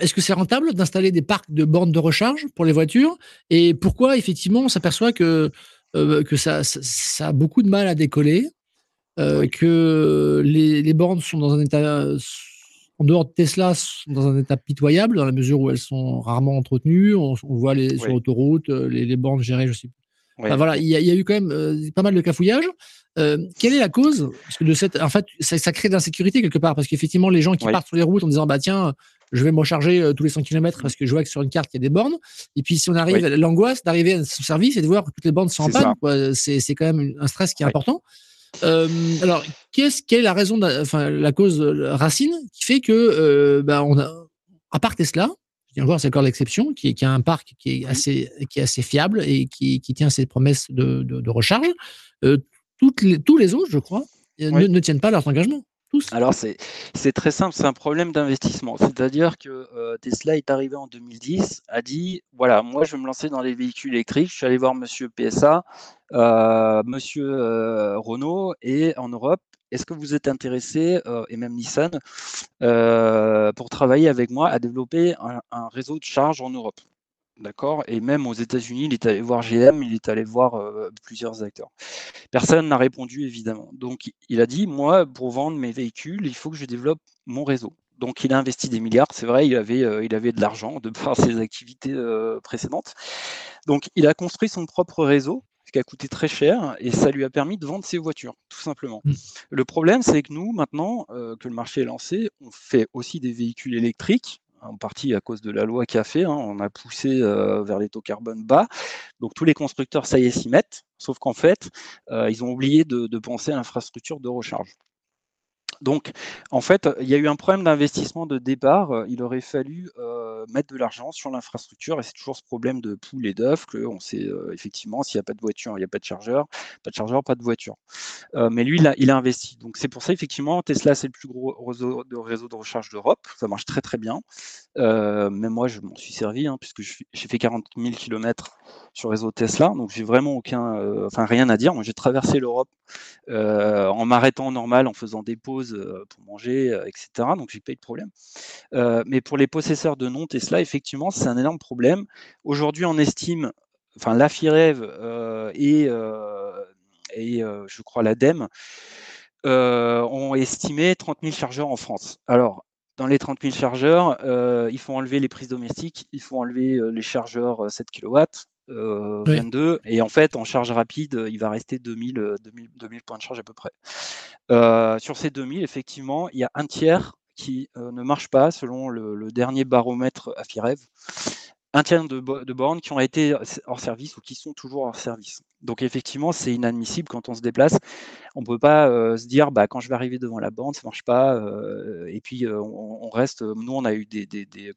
est-ce que c'est rentable d'installer des parcs de bornes de recharge pour les voitures Et pourquoi, effectivement, on s'aperçoit que, que ça, ça, a beaucoup de mal à décoller, que les, les, bornes sont dans un état, en dehors de Tesla, sont dans un état pitoyable, dans la mesure où elles sont rarement entretenues. On, voit les, sur l'autoroute, les, les, bornes gérées, je sais voilà, il y, a eu quand même pas mal de cafouillages. Euh, quelle est la cause? Parce que de cette, en fait, ça, ça crée de l'insécurité quelque part, parce qu'effectivement, les gens qui partent sur les routes en disant bah tiens, je vais me recharger euh, tous les 100 km parce que je vois que sur une carte il y a des bornes. Et puis si on arrive, l'angoisse d'arriver à ce service et de voir que toutes les bornes sont en panne, c'est quand même un stress qui est important. Euh, alors, qu'est-ce, quelle est la raison, enfin la cause racine qui fait que bah, on a, à part Tesla, je voir, c'est encore l'exception, qui, qui, a un parc qui est assez, qui est assez fiable et qui, qui tient ses promesses de, de, de recharge tous les autres, je crois, euh, ne, tiennent pas leur engagement. Tous. Alors c'est très simple, c'est un problème d'investissement. C'est-à-dire que euh, Tesla est arrivé en 2010, a dit voilà, moi je vais me lancer dans les véhicules électriques. Je suis allé voir Monsieur PSA, euh, Monsieur Renault et en Europe. Est-ce que vous êtes intéressé, et même Nissan, pour travailler avec moi à développer un réseau de charge en Europe? D'accord? Et même aux États-Unis, il est allé voir GM, il est allé voir euh, plusieurs acteurs. Personne n'a répondu, évidemment. Donc, il a dit Moi, pour vendre mes véhicules, il faut que je développe mon réseau. Donc, il a investi des milliards. C'est vrai, il avait, euh, de l'argent de par ses activités euh, précédentes. Donc, il a construit son propre réseau, ce qui a coûté très cher, et ça lui a permis de vendre ses voitures, tout simplement. Mmh. Le problème, c'est que nous, maintenant que le marché est lancé, on fait aussi des véhicules électriques en partie à cause de la loi qui a fait. Hein, on a poussé euh, vers les taux carbone bas. Donc tous les constructeurs, ça y est, s'y mettent. Sauf qu'en fait, euh, ils ont oublié de penser à l'infrastructure de recharge. Donc, en fait, il y a eu un problème d'investissement de départ. Il aurait fallu euh, mettre de l'argent sur l'infrastructure et c'est toujours ce problème de poule et d'œuf qu'on sait euh, effectivement s'il n'y a pas de voiture, il n'y a pas de chargeur, pas de chargeur, pas de voiture. Euh, mais lui, il a, investi. Donc, c'est pour ça, effectivement, Tesla, c'est le plus gros réseau de, réseau de recharge d'Europe. Ça marche très, très bien. même moi, je m'en suis servi hein, puisque j'ai fait 40 000 km sur le réseau Tesla. Donc, j'ai vraiment aucun, enfin, rien à dire. Moi, j'ai traversé l'Europe en m'arrêtant normal, en faisant des pauses pour manger, etc. Donc, j'ai pas eu de problème. Mais pour les possesseurs de non Tesla, effectivement, c'est un énorme problème. Aujourd'hui, on estime, enfin, la et, et je crois l'ADEME ont estimé 30 000 chargeurs en France. Alors, dans les 30 000 chargeurs, il faut enlever les prises domestiques, il faut enlever les chargeurs 7 kW, 22. Euh, et en fait, en charge rapide, il va rester 2000, 2000, points de charge à peu près. Euh, sur ces 2000, effectivement, il y a un tiers qui euh, ne marche pas selon le, dernier baromètre AFIREV un tiers de, bornes qui ont été hors service ou qui sont toujours hors service. Donc effectivement, c'est inadmissible quand on se déplace. On ne peut pas euh, se dire, bah, quand je vais arriver devant la borne, ça ne marche pas. Euh, et puis euh, on, reste, nous, on a eu des,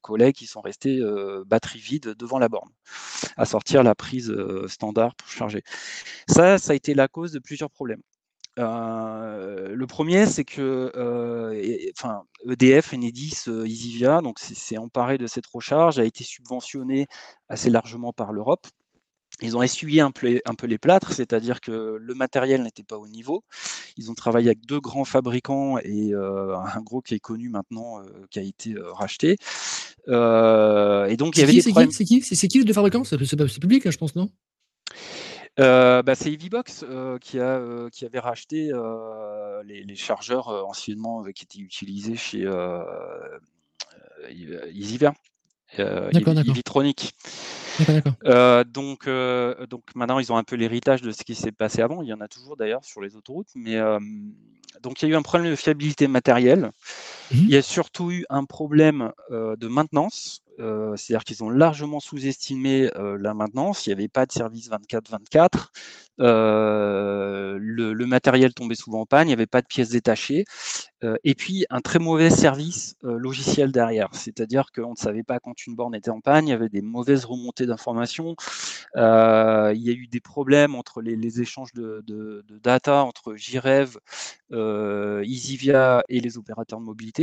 collègues qui sont restés batterie vide devant la borne, à sortir la prise standard pour charger. Ça, ça a été la cause de plusieurs problèmes. Euh, le premier, c'est que euh, enfin, EDF, Enedis, euh, Isivia, donc c'est emparé de cette recharge, a été subventionné assez largement par l'Europe. Ils ont essuyé un peu, un peu les plâtres, c'est-à-dire que le matériel n'était pas au niveau. Ils ont travaillé avec deux grands fabricants et un gros qui est connu maintenant, qui a été racheté. et donc il y avait des problèmes. C'est qui, qui, qui, les deux fabricants? C'est public, hein, je pense, non? euh, bah, c'est EVBox euh, qui, a, euh, qui avait racheté les, chargeurs anciennement qui étaient utilisés chez EasyVer, Evitronic. donc, donc maintenant, ils ont un peu l'héritage de ce qui s'est passé avant. Il y en a toujours d'ailleurs sur les autoroutes. Mais donc, il y a eu un problème de fiabilité matérielle. Mmh il y a surtout eu un problème de maintenance. Euh, c'est-à-dire qu'ils ont largement sous-estimé euh, la maintenance. Il n'y avait pas de service 24-24. Euh, le, matériel tombait souvent en panne. Il n'y avait pas de pièces détachées. et puis, un très mauvais service logiciel derrière. C'est-à-dire qu'on ne savait pas quand une borne était en panne. Il y avait des mauvaises remontées d'informations. il y a eu des problèmes entre les, échanges de, de, data entre JREV, Easyvia et les opérateurs de mobilité.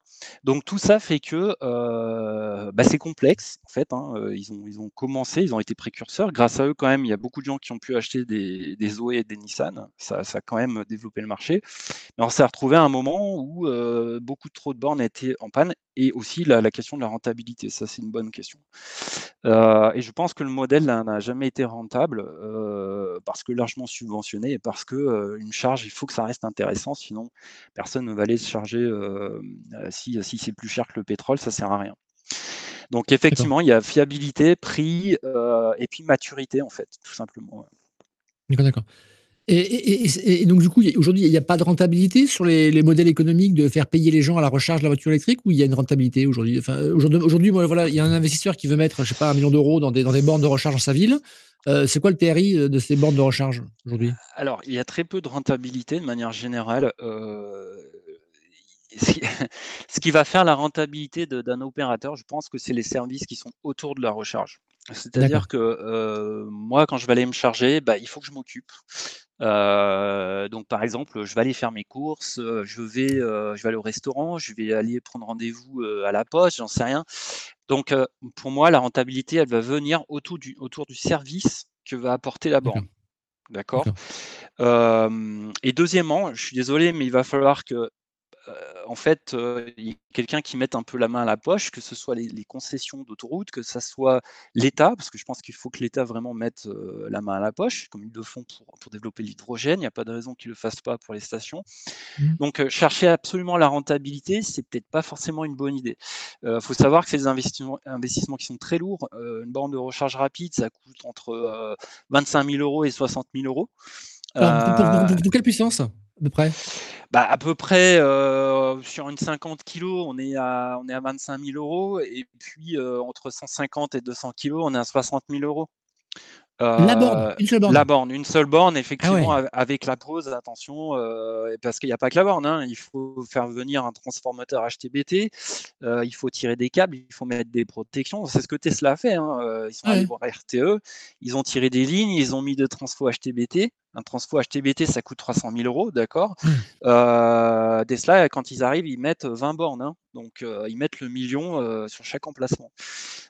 Donc tout ça fait que bah, c'est complexe, en fait. Hein, ils, ont, ils ont commencé, ils ont été précurseurs. Grâce à eux, quand même, il y a beaucoup de gens qui ont pu acheter des, des Zoé et des Nissan. Ça, a quand même développé le marché. Mais on s'est retrouvé à un moment où beaucoup trop de bornes étaient en panne et aussi la, question de la rentabilité. Ça, c'est une bonne question. et je pense que le modèle n'a jamais été rentable parce que largement subventionné et parce que une charge, il faut que ça reste intéressant, sinon personne ne va aller se charger si, si c'est plus cher que le pétrole, ça sert à rien. Donc effectivement, il y a fiabilité, prix et puis maturité en fait, tout simplement. D'accord, d'accord. Et, donc, du coup, aujourd'hui, il n'y a pas de rentabilité sur les, modèles économiques de faire payer les gens à la recharge de la voiture électrique ou il y a une rentabilité aujourd'hui? Enfin, Aujourd'hui, voilà, il y a un investisseur qui veut mettre, je sais pas, un million d'euros dans des, dans des bornes de recharge dans sa ville. Euh, c'est quoi le TRI de ces bornes de recharge aujourd'hui? Alors, il y a très peu de rentabilité de manière générale. Euh, ce qui va faire la rentabilité d'un opérateur, je pense que c'est les services qui sont autour de la recharge. C'est-à-dire que euh, moi, quand je vais aller me charger, bah, il faut que je m'occupe. Euh, donc, par exemple, je vais aller faire mes courses, euh, je vais, je vais aller au restaurant, je vais aller prendre rendez-vous à la poste, j'en sais rien. Donc, pour moi, la rentabilité, elle va venir autour du, autour du service que va apporter la banque. D'accord. et deuxièmement, je suis désolé, mais il va falloir que en fait, il y a quelqu'un qui mette un peu la main à la poche, que ce soit les, concessions d'autoroute, que ce soit l'État, parce que je pense qu'il faut que l'État vraiment mette la main à la poche, comme ils le font pour, développer l'hydrogène. Il n'y a pas de raison qu'ils ne le fassent pas pour les stations. Mmh. Donc, chercher absolument la rentabilité, c'est peut-être pas forcément une bonne idée. Il faut savoir que c'est des investissements, investissements, qui sont très lourds. une borne de recharge rapide, ça coûte entre 25 000 euros et 60 000 euros. pour, quelle puissance? À peu près? Bah, À peu près sur une 50 kg, on est à, on est à 25 000 euros. Et puis euh, entre 150 et 200 kg, on est à 60 000 euros. La borne, une seule borne. La borne, une seule borne, effectivement, ah avec la pause, attention, euh, parce qu'il n'y a pas que la borne. Hein. il faut faire venir un transformateur HTBT, il faut tirer des câbles, il faut mettre des protections. C'est ce que Tesla a fait. Hein. ils sont allés voir RTE, ils ont tiré des lignes, ils ont mis des transfo HTBT. Un transfo HTBT, ça coûte 300 000 euros, d'accord mmh. euh, Tesla, quand ils arrivent, ils mettent 20 bornes. Hein. Donc, euh, ils mettent le million euh, sur chaque emplacement.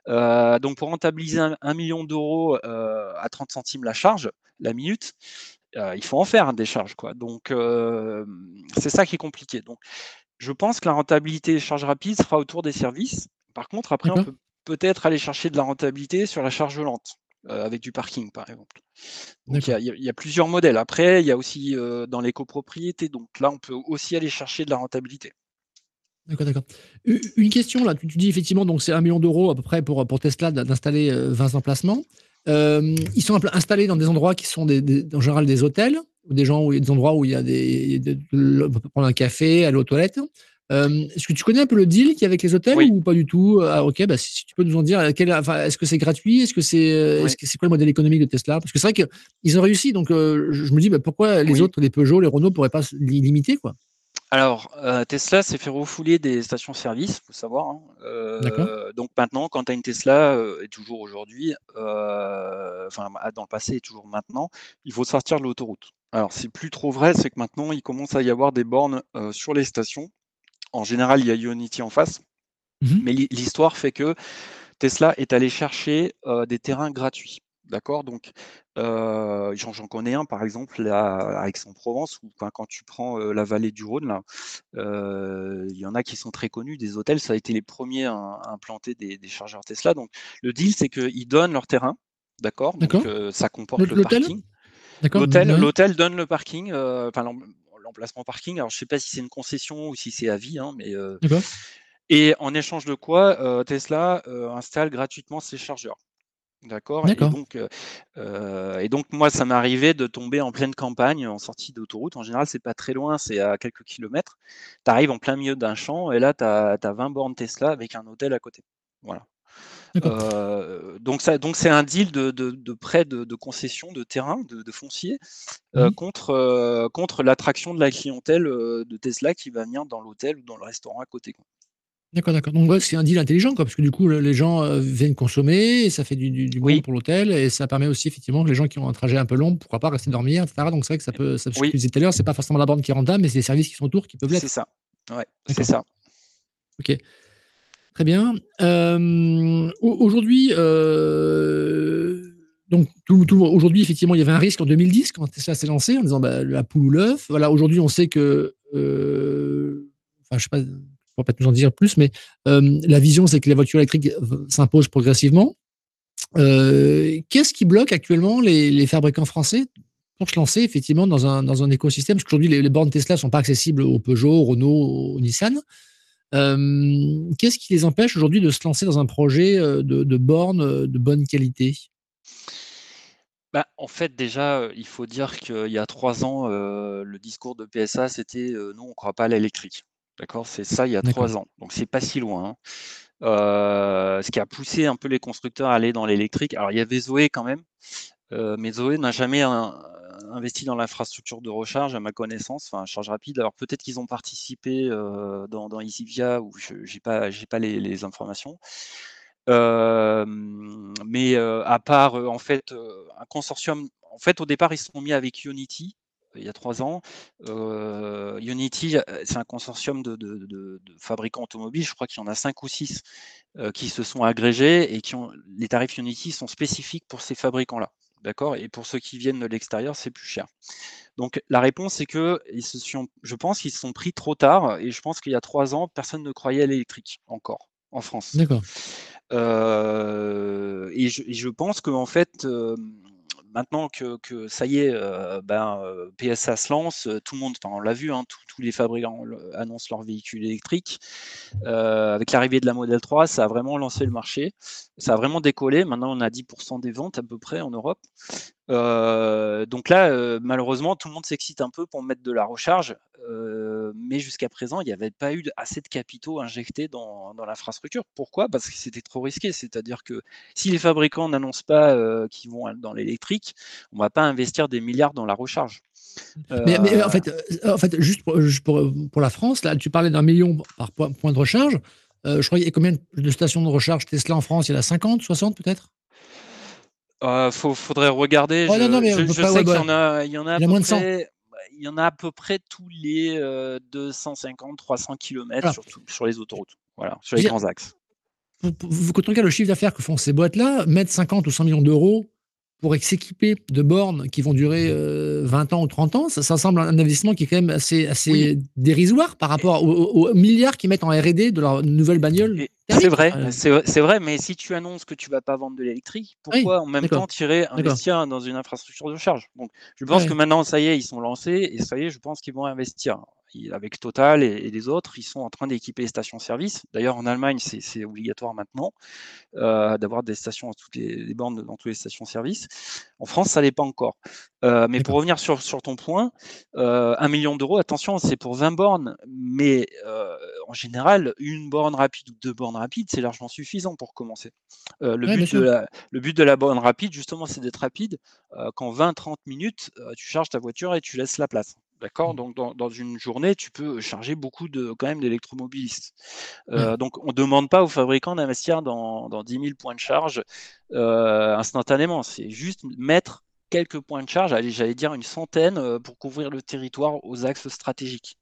donc, pour rentabiliser un, million d'euros à 30 centimes la charge, la minute, il faut en faire des charges. Quoi. Donc, c'est ça qui est compliqué. Donc, je pense que la rentabilité des charges rapides sera autour des services. Par contre, après, on peut peut-être aller chercher de la rentabilité sur la charge lente. Euh, avec du parking, par exemple. Donc il y, a plusieurs modèles. Après, il y a aussi euh, dans les copropriétés. Donc là, on peut aussi aller chercher de la rentabilité. D'accord, d'accord. Une question là, tu, dis effectivement, donc c'est un million d'euros à peu près pour, pour Tesla d'installer 20 euh, emplacements. ils sont installés dans des endroits qui sont des, en général des hôtels, ou des gens où des endroits où il y a des, on peut prendre un café, aller aux toilettes. Euh, est-ce que tu connais un peu le deal qu'il y a avec les hôtels ou pas du tout? Ah, Ok, bah, si tu peux nous en dire, est-ce que c'est gratuit? Est-ce que c'est euh, est -ce quoi le modèle économique de Tesla? Parce que c'est vrai qu'ils ont réussi, donc euh, je me dis bah, pourquoi les autres, les Peugeot, les Renault, pourraient pas limiter quoi? Alors, Tesla s'est fait refouler des stations-service, il faut savoir. Hein. donc maintenant, quand tu as une Tesla, et toujours aujourd'hui, enfin dans le passé et toujours maintenant, il faut sortir de l'autoroute. Alors, c'est plus trop vrai, c'est que maintenant, il commence à y avoir des bornes sur les stations en général, il y a Unity en face. Mmh Mais l'histoire fait que Tesla est allé chercher euh, des terrains gratuits. D'accord Donc, euh, j'en connais un, par exemple, à, Aix-en-Provence, où quand, tu prends euh, la vallée du Rhône, il y en a qui sont très connus, des hôtels, ça a été les premiers à, implanter des, chargeurs Tesla. Donc, le deal, c'est qu'ils donnent leur terrain, d'accord Donc, ça comporte le, parking. L'hôtel donne le parking, enfin, l'emplacement parking. Alors, je ne sais pas si c'est une concession ou si c'est à vie, hein, mais. Et en échange de quoi, Tesla installe gratuitement ses chargeurs. D'accord. Et donc, et donc, moi, ça m'est arrivé de tomber en pleine campagne, en sortie d'autoroute. En général, c'est pas très loin, c'est à quelques kilomètres. Tu arrives en plein milieu d'un champ et là, tu as, as, 20 bornes Tesla avec un hôtel à côté. Voilà. Euh, donc, ça, donc c'est un deal de, de, prêt de, concession de terrain, de, foncier, euh, mmh contre, euh, contre l'attraction de la clientèle de Tesla qui va venir dans l'hôtel ou dans le restaurant à côté. D'accord, d'accord. Donc c'est un deal intelligent, quoi, parce que du coup, les gens viennent consommer, et ça fait du, du, bon pour l'hôtel, et ça permet aussi effectivement que les gens qui ont un trajet un peu long, pourquoi pas rester dormir, etc. Donc c'est vrai que ça peut, ça, oui. tout à l'heure, c'est pas forcément la borne qui est rentable, mais c'est les services qui sont autour qui peuvent l'être. C'est ça. Ouais, c'est ça. Ok. Très bien. aujourd'hui, donc aujourd'hui, effectivement, il y avait un risque en 2010 quand Tesla s'est lancé en disant bah, la poule ou l'œuf. Voilà, aujourd'hui, on sait que, enfin, je sais pas, ne pas nous en dire plus, mais la vision, c'est que les voitures électriques s'imposent progressivement. Qu'est-ce qui bloque actuellement les, fabricants français pour se lancer effectivement dans un, dans un écosystème? Parce qu'aujourd'hui, les, bornes Tesla ne sont pas accessibles aux Peugeot, au Renault, au Nissan. Qu'est-ce qui les empêche aujourd'hui de se lancer dans un projet de, bornes de bonne qualité? Bah, en fait, déjà, il faut dire qu'il y a trois ans, le discours de PSA, c'était nous, on ne croit pas à l'électrique. D'accord C'est ça il y a trois ans. Donc, c'est pas si loin. Hein. ce qui a poussé un peu les constructeurs à aller dans l'électrique. Alors, il y avait Zoé quand même, mais Zoé n'a jamais investi dans l'infrastructure de recharge, à ma connaissance, enfin, charge rapide. Alors, peut-être qu'ils ont participé dans, dans EasyVia, où je n'ai pas, pas les informations mais à part en fait un consortium, en fait au départ ils se sont mis avec Unity il y a trois ans. Unity, c'est un consortium de, fabricants automobiles. Je crois qu'il y en a cinq ou six qui se sont agrégés et qui ont les tarifs Unity sont spécifiques pour ces fabricants-là. D'accord? Et pour ceux qui viennent de l'extérieur, c'est plus cher. Donc la réponse, c'est que ils se sont, je pense qu'ils se sont pris trop tard et je pense qu'il y a trois ans, personne ne croyait à l'électrique encore en France. D'accord. Euh, et, je, pense qu'en fait, euh, maintenant que, ça y est, euh, ben, PSA se lance, tout le monde, on l'a vu, hein, tous les fabricants annoncent leurs véhicules électriques. avec l'arrivée de la Model 3, ça a vraiment lancé le marché. Ça a vraiment décollé. Maintenant, on a 10% des ventes à peu près en Europe. Donc là, malheureusement, tout le monde s'excite un peu pour mettre de la recharge mais jusqu'à présent, il n'y avait pas eu assez de capitaux injectés dans, l'infrastructure. Pourquoi? Parce que c'était trop risqué. C'est-à-dire que si les fabricants n'annoncent pas qu'ils vont dans l'électrique, on ne va pas investir des milliards dans la recharge. Mais, en, fait, en fait, juste, pour, la France, là, tu parlais d'un million par point, de recharge. je crois qu'il y a combien de stations de recharge? Tesla en France Il y en a 50, 60 peut-être? Il faudrait regarder. je, sais qu'il y en a, il y en a, moins de 100 il y en a à peu près tous les 250-300 km sur, sur, les autoroutes, voilà, sur les grands axes. Quand on regarde le chiffre d'affaires que font ces boîtes-là, mettre 50 ou 100 millions d'euros pour s'équiper de bornes qui vont durer 20 euh, ans ou 30 ans, ça, semble un investissement qui est quand même assez, assez dérisoire par rapport aux, milliards qu'ils mettent en R&D de leur nouvelle bagnole. C'est vrai, c'est vrai, mais si tu annonces que tu vas pas vendre de l'électrique, pourquoi en même temps tirer investir dans une infrastructure de charge? Donc, je pense que maintenant, ça y est, ils sont lancés et ça y est, je pense qu'ils vont investir avec Total et, les autres, ils sont en train d'équiper les stations-service. D'ailleurs, en Allemagne, c'est obligatoire maintenant euh, d'avoir des stations, toutes les, bornes dans toutes les stations-service. En France, ça n'est pas encore. Euh, mais pour revenir sur, sur ton point, euh, un million d'euros, attention, c'est pour 20 bornes, mais en général, une borne rapide ou deux bornes rapides, c'est largement suffisant pour commencer. le, but de la, le, but de la, borne rapide, justement, c'est d'être rapide. Qu'en 20-30 minutes, tu charges ta voiture et tu laisses la place. D'accord mmh. Donc, dans, une journée, tu peux charger beaucoup de, quand même d'électromobilistes. Euh, donc, on ne demande pas aux fabricants d'investir dans, dans 10 000 points de charge euh, instantanément. C'est juste mettre quelques points de charge, j'allais dire une centaine, euh, pour couvrir le territoire aux axes stratégiques.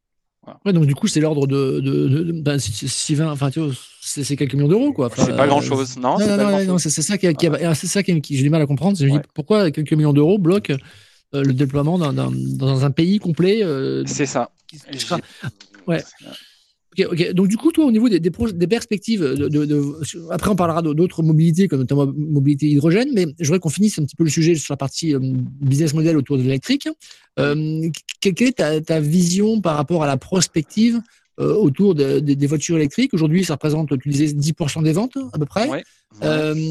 donc du coup, c'est l'ordre de, de, ben, enfin, c'est quelques millions d'euros, quoi. c'est pas grand chose, non. Non, c'est ça qui, c'est ça qui, j'ai du mal à comprendre. Dis pourquoi quelques millions d'euros bloquent euh, le déploiement dans un pays complet. Euh, c'est ça. Ouais. ok. Donc, du coup, toi, au niveau des, des, perspectives, de, après, on parlera d'autres mobilités, comme notamment mobilité hydrogène, mais je voudrais qu'on finisse un petit peu le sujet sur la partie euh, business model autour de l'électrique. quelle est ta, vision par rapport à la prospective autour des voitures électriques? Aujourd'hui, ça représente, tu disais, 10% des ventes, à peu près.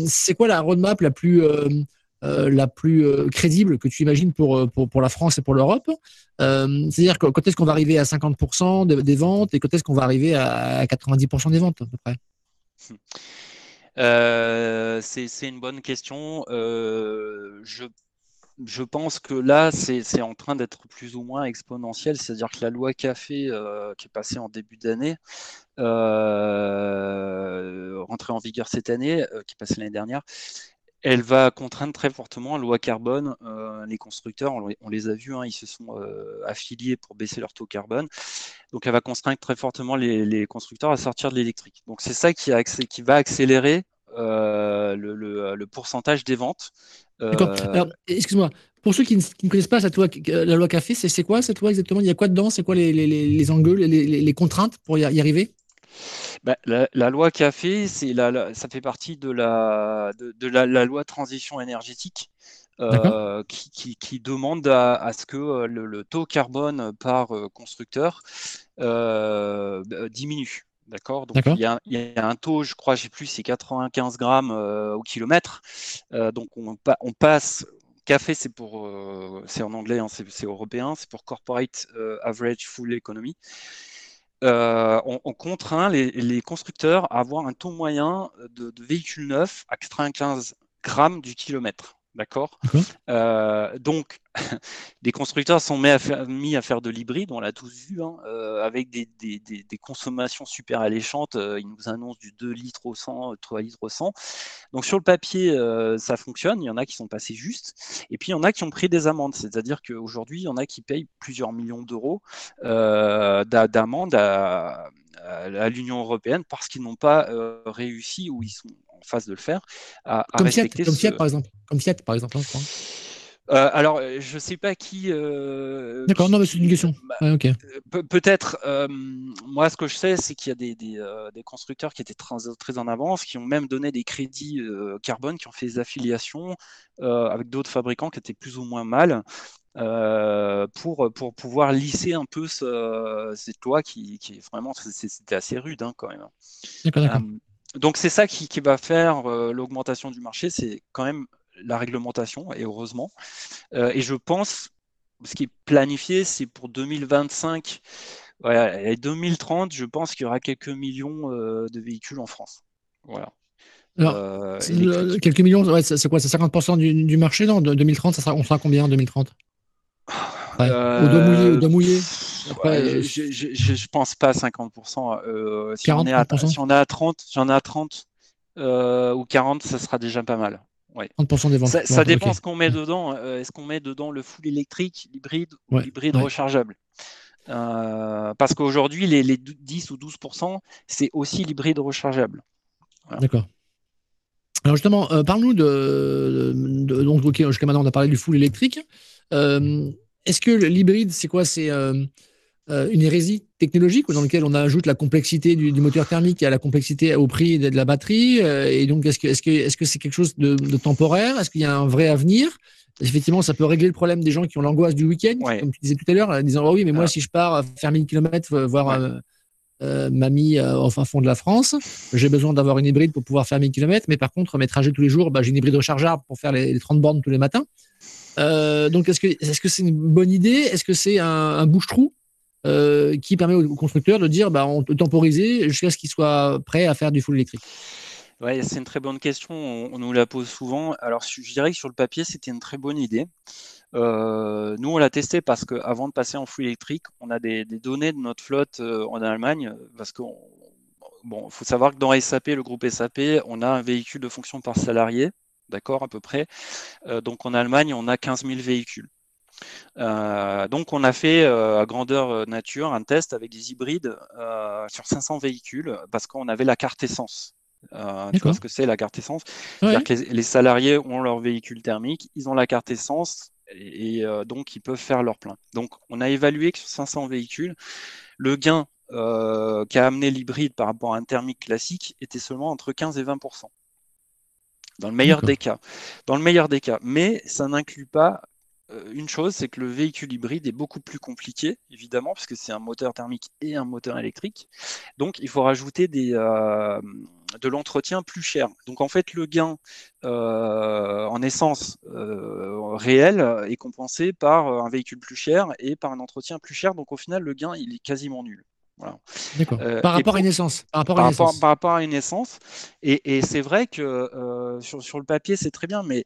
C'est quoi la roadmap la plus euh, la plus euh, crédible que tu imagines pour, euh, pour, pour, la France et pour l'Europe C'est-à-dire quand est-ce qu'on va arriver à 50% des, ventes et quand est-ce qu'on va arriver à 90% des ventes à peu près? C'est une bonne question. je je pense que là, c'est en train d'être plus ou moins exponentiel. C'est-à-dire que la loi café qui est passée en début d'année, euh, rentrée en vigueur cette année, qui est passée l'année dernière, elle va contraindre très fortement la loi carbone. Euh, les constructeurs, on, les a vus, hein, ils se sont euh, affiliés pour baisser leur taux carbone. Donc, elle va contraindre très fortement les, constructeurs à sortir de l'électrique. Donc, c'est ça qui, qui, va accélérer le, le, pourcentage des ventes. D'accord. excuse-moi. Pour ceux qui ne, connaissent pas cette loi, la loi Café, c'est quoi cette loi exactement? Il y a quoi dedans? C'est quoi les, les, les, angles, les, contraintes pour y arriver? Bah, la, loi Café, c'est la, ça fait partie de la, de, la, loi transition énergétique euh, qui, qui, demande à, ce que euh, le, taux carbone par euh, constructeur diminue. D'accord? Donc, il y, a, il y, a, un taux, je crois, je sais plus, c'est 95 grammes au kilomètre. donc, on, on, passe. Café, c'est pour, c'est en anglais, hein, c'est européen, c'est pour Corporate Average Full Economy. Euh, on, contraint les, constructeurs à avoir un taux moyen de, de véhicules neufs à 95 grammes du kilomètre. D'accord euh, Donc, les constructeurs sont mis à, faire, mis à faire de l'hybride, on l'a tous vu, hein, euh, avec des, consommations super alléchantes. Euh, ils nous annoncent du 2 litres au 100, 3 litres au 100. Donc, sur le papier, ça fonctionne. Il y en a qui sont passés justes. Et puis, il y en a qui ont pris des amendes. C'est-à-dire qu'aujourd'hui, il y en a qui payent plusieurs millions d'euros d'amendes à, à l'Union européenne parce qu'ils n'ont pas réussi ou ils sont en phase de le faire. À, comme, Fiat, comme Fiat, par exemple. Comme Fiat, par exemple, hein. Euh, alors, euh, je ne sais pas qui. Euh, D'accord, non, mais c'est une question. Bah, peut-être, moi, ce que je sais, c'est qu'il y a des, des, constructeurs qui étaient très, très, en avance, qui ont même donné des crédits carbone, qui ont fait des affiliations avec d'autres fabricants qui étaient plus ou moins mal. pour, pour pouvoir lisser un peu ce, cette loi qui, qui est vraiment, c'était assez rude hein, quand même. D'accord, d'accord donc c'est ça qui, va faire euh, l'augmentation du marché, c'est quand même la réglementation, et heureusement. Euh, et je pense, ce qui est planifié, c'est pour 2025 et 2030, je pense qu'il y aura quelques millions euh, de véhicules en France. Voilà. Alors, quelques millions, c'est quoi C'est 50% du, marché non? De 2030, ça sera, on sera combien en 2030 Au doigt mouillé, au doigt mouillé je, ne pense pas à 50%. Euh, si, on est à, si, on est à, 30, j'en ai à 30 euh, ou 40, ça sera déjà pas mal. 30% des ventes. Ça, dépend ce qu'on met dedans. Euh, est-ce qu'on met dedans le full électrique, l'hybride ou l'hybride rechargeable? Parce qu'aujourd'hui, les, les, 10 ou 12%, c'est aussi l'hybride rechargeable. D'accord. Alors justement, parle-nous de, donc jusqu'à maintenant on a parlé du full électrique. Est-ce que l'hybride, c'est quoi? C'est euh, une hérésie technologique dans laquelle on ajoute la complexité du, moteur thermique à la complexité au prix de, la batterie. Euh, et donc, est-ce que c'est -ce que, c'est quelque chose de, temporaire? Est-ce qu'il y a un vrai avenir? Effectivement, ça peut régler le problème des gens qui ont l'angoisse du week-end, comme tu disais tout à l'heure, en disant oh oui, mais moi, si je pars faire 1000 km, voir euh, mamie au fin fond de la France, j'ai besoin d'avoir une hybride pour pouvoir faire 1000 km, mais par contre, mes trajets tous les jours, bah, j'ai une hybride rechargeable pour faire les, 30 bornes tous les matins. donc, est-ce que c'est -ce c'est une bonne idée? Est-ce que c'est un, un bouche-trou? Euh, qui permet aux constructeurs de dire bah, on peut temporiser jusqu'à ce qu'ils soient prêts à faire du full électrique Ouais, c'est une très bonne question. On, nous la pose souvent. Alors, je dirais que sur le papier, c'était une très bonne idée. Euh, nous, on l'a testé parce qu'avant de passer en full électrique, on a des, données de notre flotte euh, en Allemagne. Parce que, bon, faut savoir que dans SAP, le groupe SAP, on a un véhicule de fonction par salarié, d'accord, à peu près. donc, en Allemagne, on a 15 000 véhicules. Euh, donc, on a fait euh, à grandeur euh, nature un test avec des hybrides sur 500 véhicules parce qu'on avait la carte essence. tu vois ce que c'est la carte essence? C'est-à-dire que les, salariés ont leur véhicule thermique, ils ont la carte essence et, donc ils peuvent faire leur plein. Donc, on a évalué que sur 500 véhicules, le gain qui a amené l'hybride par rapport à un thermique classique était seulement entre 15 et 20% dans le meilleur des cas. Dans le meilleur des cas. Mais ça n'inclut pas une chose, c'est que le véhicule hybride est beaucoup plus compliqué, évidemment, parce que c'est un moteur thermique et un moteur électrique. Donc, il faut rajouter des, euh, de l'entretien plus cher. Donc, en fait, le gain euh, en essence réel est compensé par un véhicule plus cher et par un entretien plus cher. Donc, au final, le gain, il est quasiment nul. Par, rapport à une essence. Par rapport à une essence. Par, rapport à une essence. Et, c'est vrai que sur, sur, le papier, c'est très bien, mais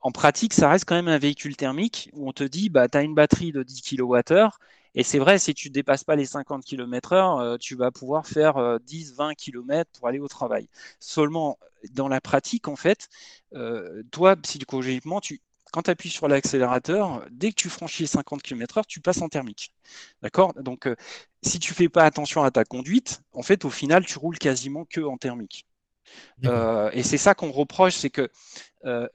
en pratique, ça reste quand même un véhicule thermique où on te dit, bah, tu as une batterie de 10 kWh. Et c'est vrai, si tu ne dépasses pas les 50 km/h, euh, tu vas pouvoir faire 10-20 euh, km pour aller au travail. Seulement, dans la pratique, en fait, euh, toi, psychologiquement, tu, quand tu appuies sur l'accélérateur, dès que tu franchis les 50 km/h, tu passes en thermique. D'accord? Donc, si tu fais pas attention à ta conduite, en fait, au final, tu roules quasiment que en thermique. Et c'est ça qu'on reproche, c'est que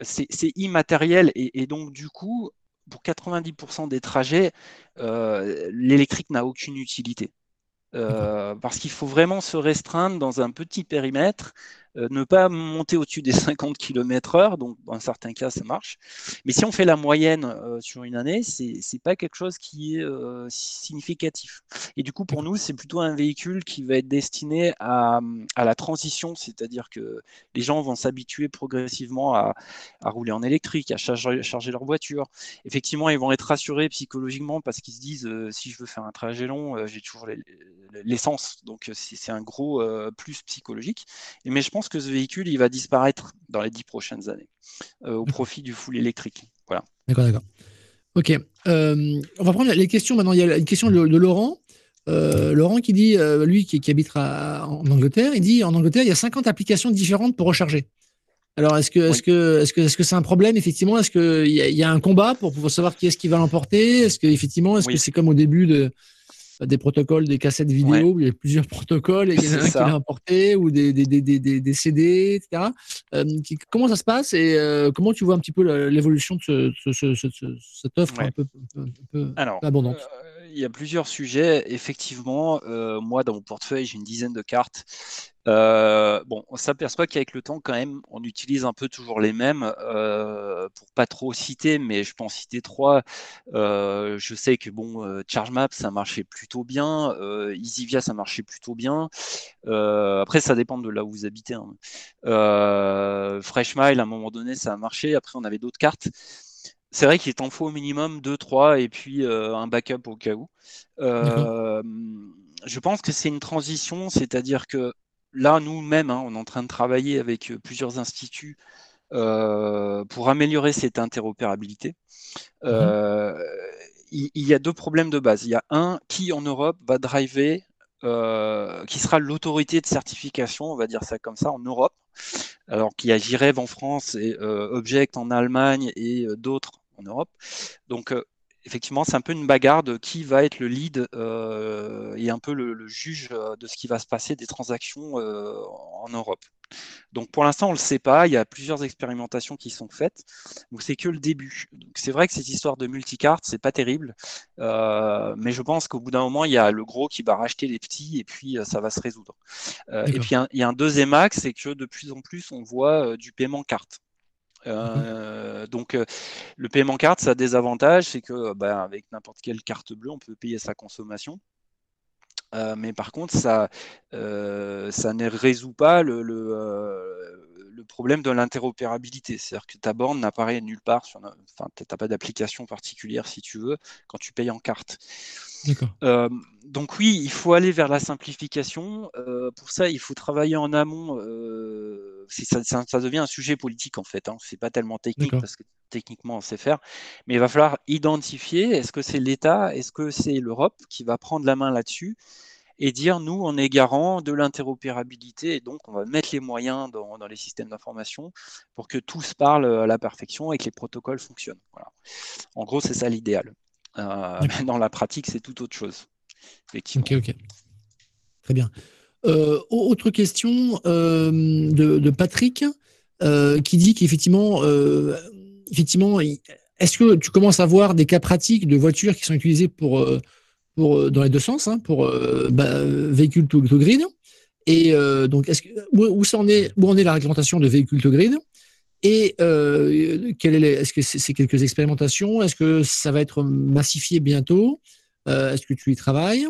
c'est immatériel et, donc du coup, pour 90% des trajets, l'électrique n'a aucune utilité. parce qu'il faut vraiment se restreindre dans un petit périmètre euh, ne pas monter au-dessus des 50 km heure, donc dans certains cas ça marche. Mais si on fait la moyenne euh, sur une année, c'est n'est pas quelque chose qui est euh, significatif. Et du coup, pour nous, c'est plutôt un véhicule qui va être destiné à, à la transition, c'est-à-dire que les gens vont s'habituer progressivement à, à, rouler en électrique, à charger, charger, leur voiture. Effectivement, ils vont être rassurés psychologiquement parce qu'ils se disent si je veux faire un trajet long, j'ai toujours l'essence. Donc c'est un gros plus psychologique. Mais je pense que ce véhicule, il va disparaître dans les dix prochaines années euh, au profit du full électrique. Voilà. D'accord, d'accord. Ok. Euh, on va prendre les questions maintenant. Il y a une question de, Laurent. Euh, Laurent qui dit, lui qui, qui habitera en Angleterre, il dit en Angleterre, il y a 50 applications différentes pour recharger. Alors, est-ce que, est-ce que, est-ce que, est-ce que c'est un problème effectivement? Est-ce qu'il y, y, a un combat pour pouvoir savoir qui est-ce qui va l'emporter? Est-ce que effectivement, est-ce que c'est comme au début de, des protocoles, des cassettes vidéo, il y a plusieurs protocoles, et il y en a un qui l'a importé, ou des, des, des, des, CD, etc. Euh, comment ça se passe et euh, comment tu vois un petit peu l'évolution de ce, cette offre un peu, abondante? euh, Il y a plusieurs sujets. Effectivement, moi, dans mon portefeuille, j'ai une dizaine de cartes. Euh, bon, on s'aperçoit qu'avec le temps, quand même, on utilise un peu toujours les mêmes. Euh, pour pas trop citer, mais je peux en citer trois. Euh, je sais que bon, euh, ChargeMap, ça marchait plutôt bien. EasyVia, ça marchait plutôt bien. après, ça dépend de là où vous habitez. Hein. FreshMile, à un moment donné, ça a marché. Après, on avait d'autres cartes. C'est vrai qu'il t'en faut au minimum 2, 3 et puis un backup au cas où. je pense que c'est une transition, c'est-à-dire que là, nous-mêmes, hein, on est en train de travailler avec euh, plusieurs instituts euh, pour améliorer cette interopérabilité. Mmh euh, il, y a deux problèmes de base. Il y a un, qui en Europe va driver, qui sera l'autorité de certification, on va dire ça comme ça, en Europe, alors qu'il y a JREV en France et Object en Allemagne et d'autres en Europe. Donc, effectivement, c'est un peu une bagarre de qui va être le lead euh, et un peu le, juge euh, de ce qui va se passer des transactions euh, en Europe. Donc pour l'instant, on ne le sait pas. Il y a plusieurs expérimentations qui sont faites. Donc c'est que le début. C'est vrai que cette histoire de multicarte, c'est pas terrible, mais je pense qu'au bout d'un moment, il y a le gros qui va racheter les petits et puis ça va se résoudre. et puis il y a un deuxième axe, c'est que de plus en plus, on voit du paiement carte. Euh, donc, euh, le paiement carte, ça a des avantages, c'est que bah, avec n'importe quelle carte bleue, on peut payer sa consommation. Euh, mais par contre, ça, ça ne résout pas le, problème de l'interopérabilité. C'est-à-dire que ta borne n'apparaît nulle part, enfin, tu n'as pas d'application particulière si tu veux, quand tu payes en carte. Euh, donc oui, il faut aller vers la simplification. Euh, pour ça, il faut travailler en amont. Euh, ça, ça, devient un sujet politique en fait. Hein. C'est pas tellement technique parce que techniquement on sait faire, mais il va falloir identifier. Est-ce que c'est l'État, est-ce que c'est l'Europe qui va prendre la main là-dessus et dire nous on est garant de l'interopérabilité et donc on va mettre les moyens dans, les systèmes d'information pour que tout se parle à la perfection et que les protocoles fonctionnent. Voilà. En gros, c'est ça l'idéal. Euh, dans la pratique, c'est tout autre chose. Ok, ok. Très bien. Euh, autre question euh, de, Patrick qui dit qu'effectivement, effectivement, est-ce que tu commences à voir des cas pratiques de voitures qui sont utilisées pour, pour dans les deux sens, hein, pour bah, véhicules to, grid Et donc, est-ce que, où, où, en est, où en est la réglementation de véhicules to grid et euh, est-ce que c'est quelques expérimentations? Est-ce que ça va être massifié bientôt? Euh, Est-ce que tu y travailles?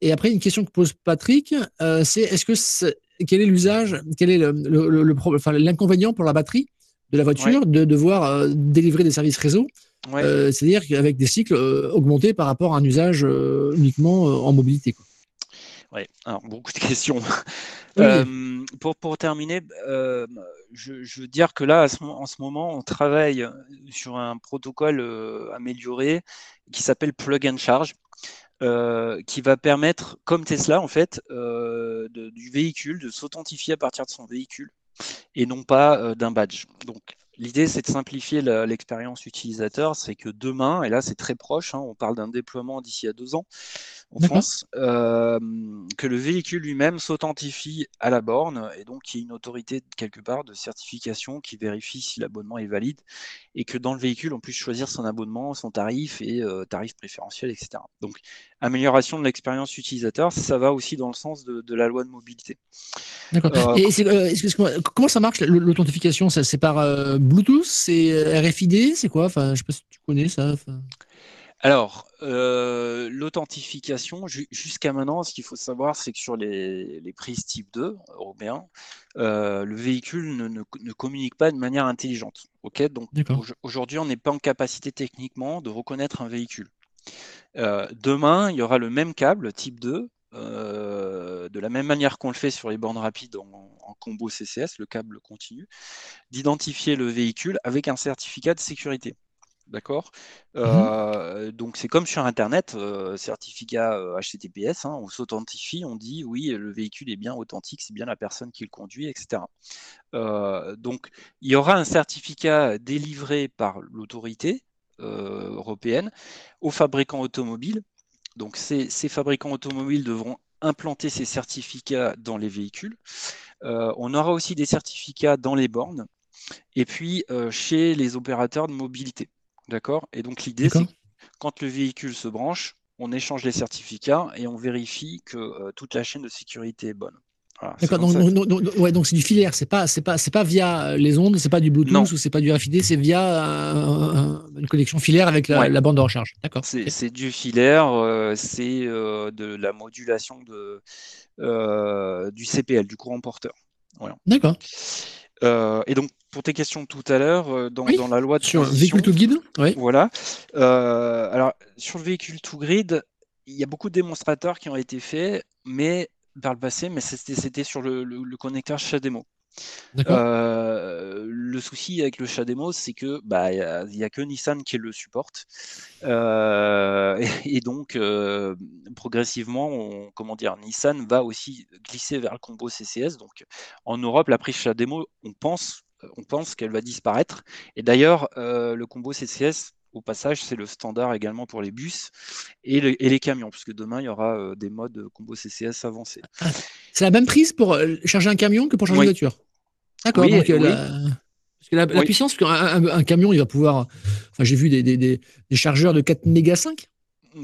Et après, une question que pose Patrick, euh, c'est est-ce que quel est l'usage Quel est l'inconvénient pour la batterie de la voiture de devoir délivrer des services réseau? C'est-à-dire qu'avec des cycles augmentés par rapport à un usage uniquement en mobilité. Oui, alors beaucoup de questions. Euh, pour, pour, terminer, euh, je, je, veux dire que là, en ce moment, on travaille sur un protocole euh, amélioré qui s'appelle Plug and Charge, qui va permettre, comme Tesla en fait, du véhicule de s'authentifier à partir de son véhicule et non pas d'un badge. Donc L'idée, c'est de simplifier l'expérience utilisateur. C'est que demain, et là, c'est très proche, hein, on parle d'un déploiement d'ici à deux ans en France, euh, que le véhicule lui-même s'authentifie à la borne et donc qu'il y ait une autorité quelque part de certification qui vérifie si l'abonnement est valide et que dans le véhicule, on puisse choisir son abonnement, son tarif et euh, tarif préférentiel, etc. Donc, amélioration de l'expérience utilisateur, ça va aussi dans le sens de, la loi de mobilité. D'accord. Euh, comment ça marche l'authentification? C'est par Bluetooth C'est RFID C'est quoi? Enfin, Je ne sais pas si tu connais ça. Alors, euh, l'authentification, jusqu'à maintenant, ce qu'il faut savoir, c'est que sur les, prises type 2 européens, euh, le véhicule ne, communique pas de manière intelligente. Donc, aujourd'hui, on n'est pas en capacité techniquement de reconnaître un véhicule. Euh, demain, il y aura le même câble type 2, de la même manière qu'on le fait sur les bornes rapides en, en combo CCS, le câble continu, d'identifier le véhicule avec un certificat de sécurité. D'accord? Mmh euh, Donc c'est comme sur Internet, euh, certificat HTTPS, euh, hein, on s'authentifie, on dit oui, le véhicule est bien authentique, c'est bien la personne qui le conduit, etc. donc il y aura un certificat délivré par l'autorité européenne aux fabricants automobiles. Donc ces, fabricants automobiles devront implanter ces certificats dans les véhicules. On aura aussi des certificats dans les bornes et puis chez les opérateurs de mobilité. D'accord? Et donc l'idée, c'est que quand le véhicule se branche, on échange les certificats et on vérifie que euh, toute la chaîne de sécurité est bonne. D'accord, donc, ouais, donc c'est du filaire, c'est pas, c'est pas, c'est pas via les ondes, c'est pas du Bluetooth ou c'est pas du RFID, c'est via une connexion filaire avec la, bande de recharge. D'accord. C'est, du filaire, euh, c'est euh, de la modulation de, du CPL, du courant porteur. Voilà. D'accord. et donc pour tes questions tout à l'heure, euh, dans, la loi de sur véhicule to grid, voilà. Euh, alors sur le véhicule to grid, il y a beaucoup de démonstrateurs qui ont été faits, mais par le passé, mais c'était sur le, le, connecteur CHAdeMO. Euh, le souci avec le CHAdeMO, c'est que bah il n'y a, que Nissan qui le supporte, et, donc progressivement, on, comment dire, Nissan va aussi glisser vers le combo CCS. Donc en Europe, la prise CHAdeMO, on pense on pense qu'elle va disparaître. Et d'ailleurs, euh, le combo CCS, au passage, c'est le standard également pour les bus et, les camions, puisque demain, il y aura euh, des modes combo CCS avancés. Ah, c'est la même prise pour euh, charger un camion que pour charger une voiture D'accord. donc la, puissance, un, un, camion, il va pouvoir. Enfin, j'ai vu des, des, chargeurs de 4 méga 5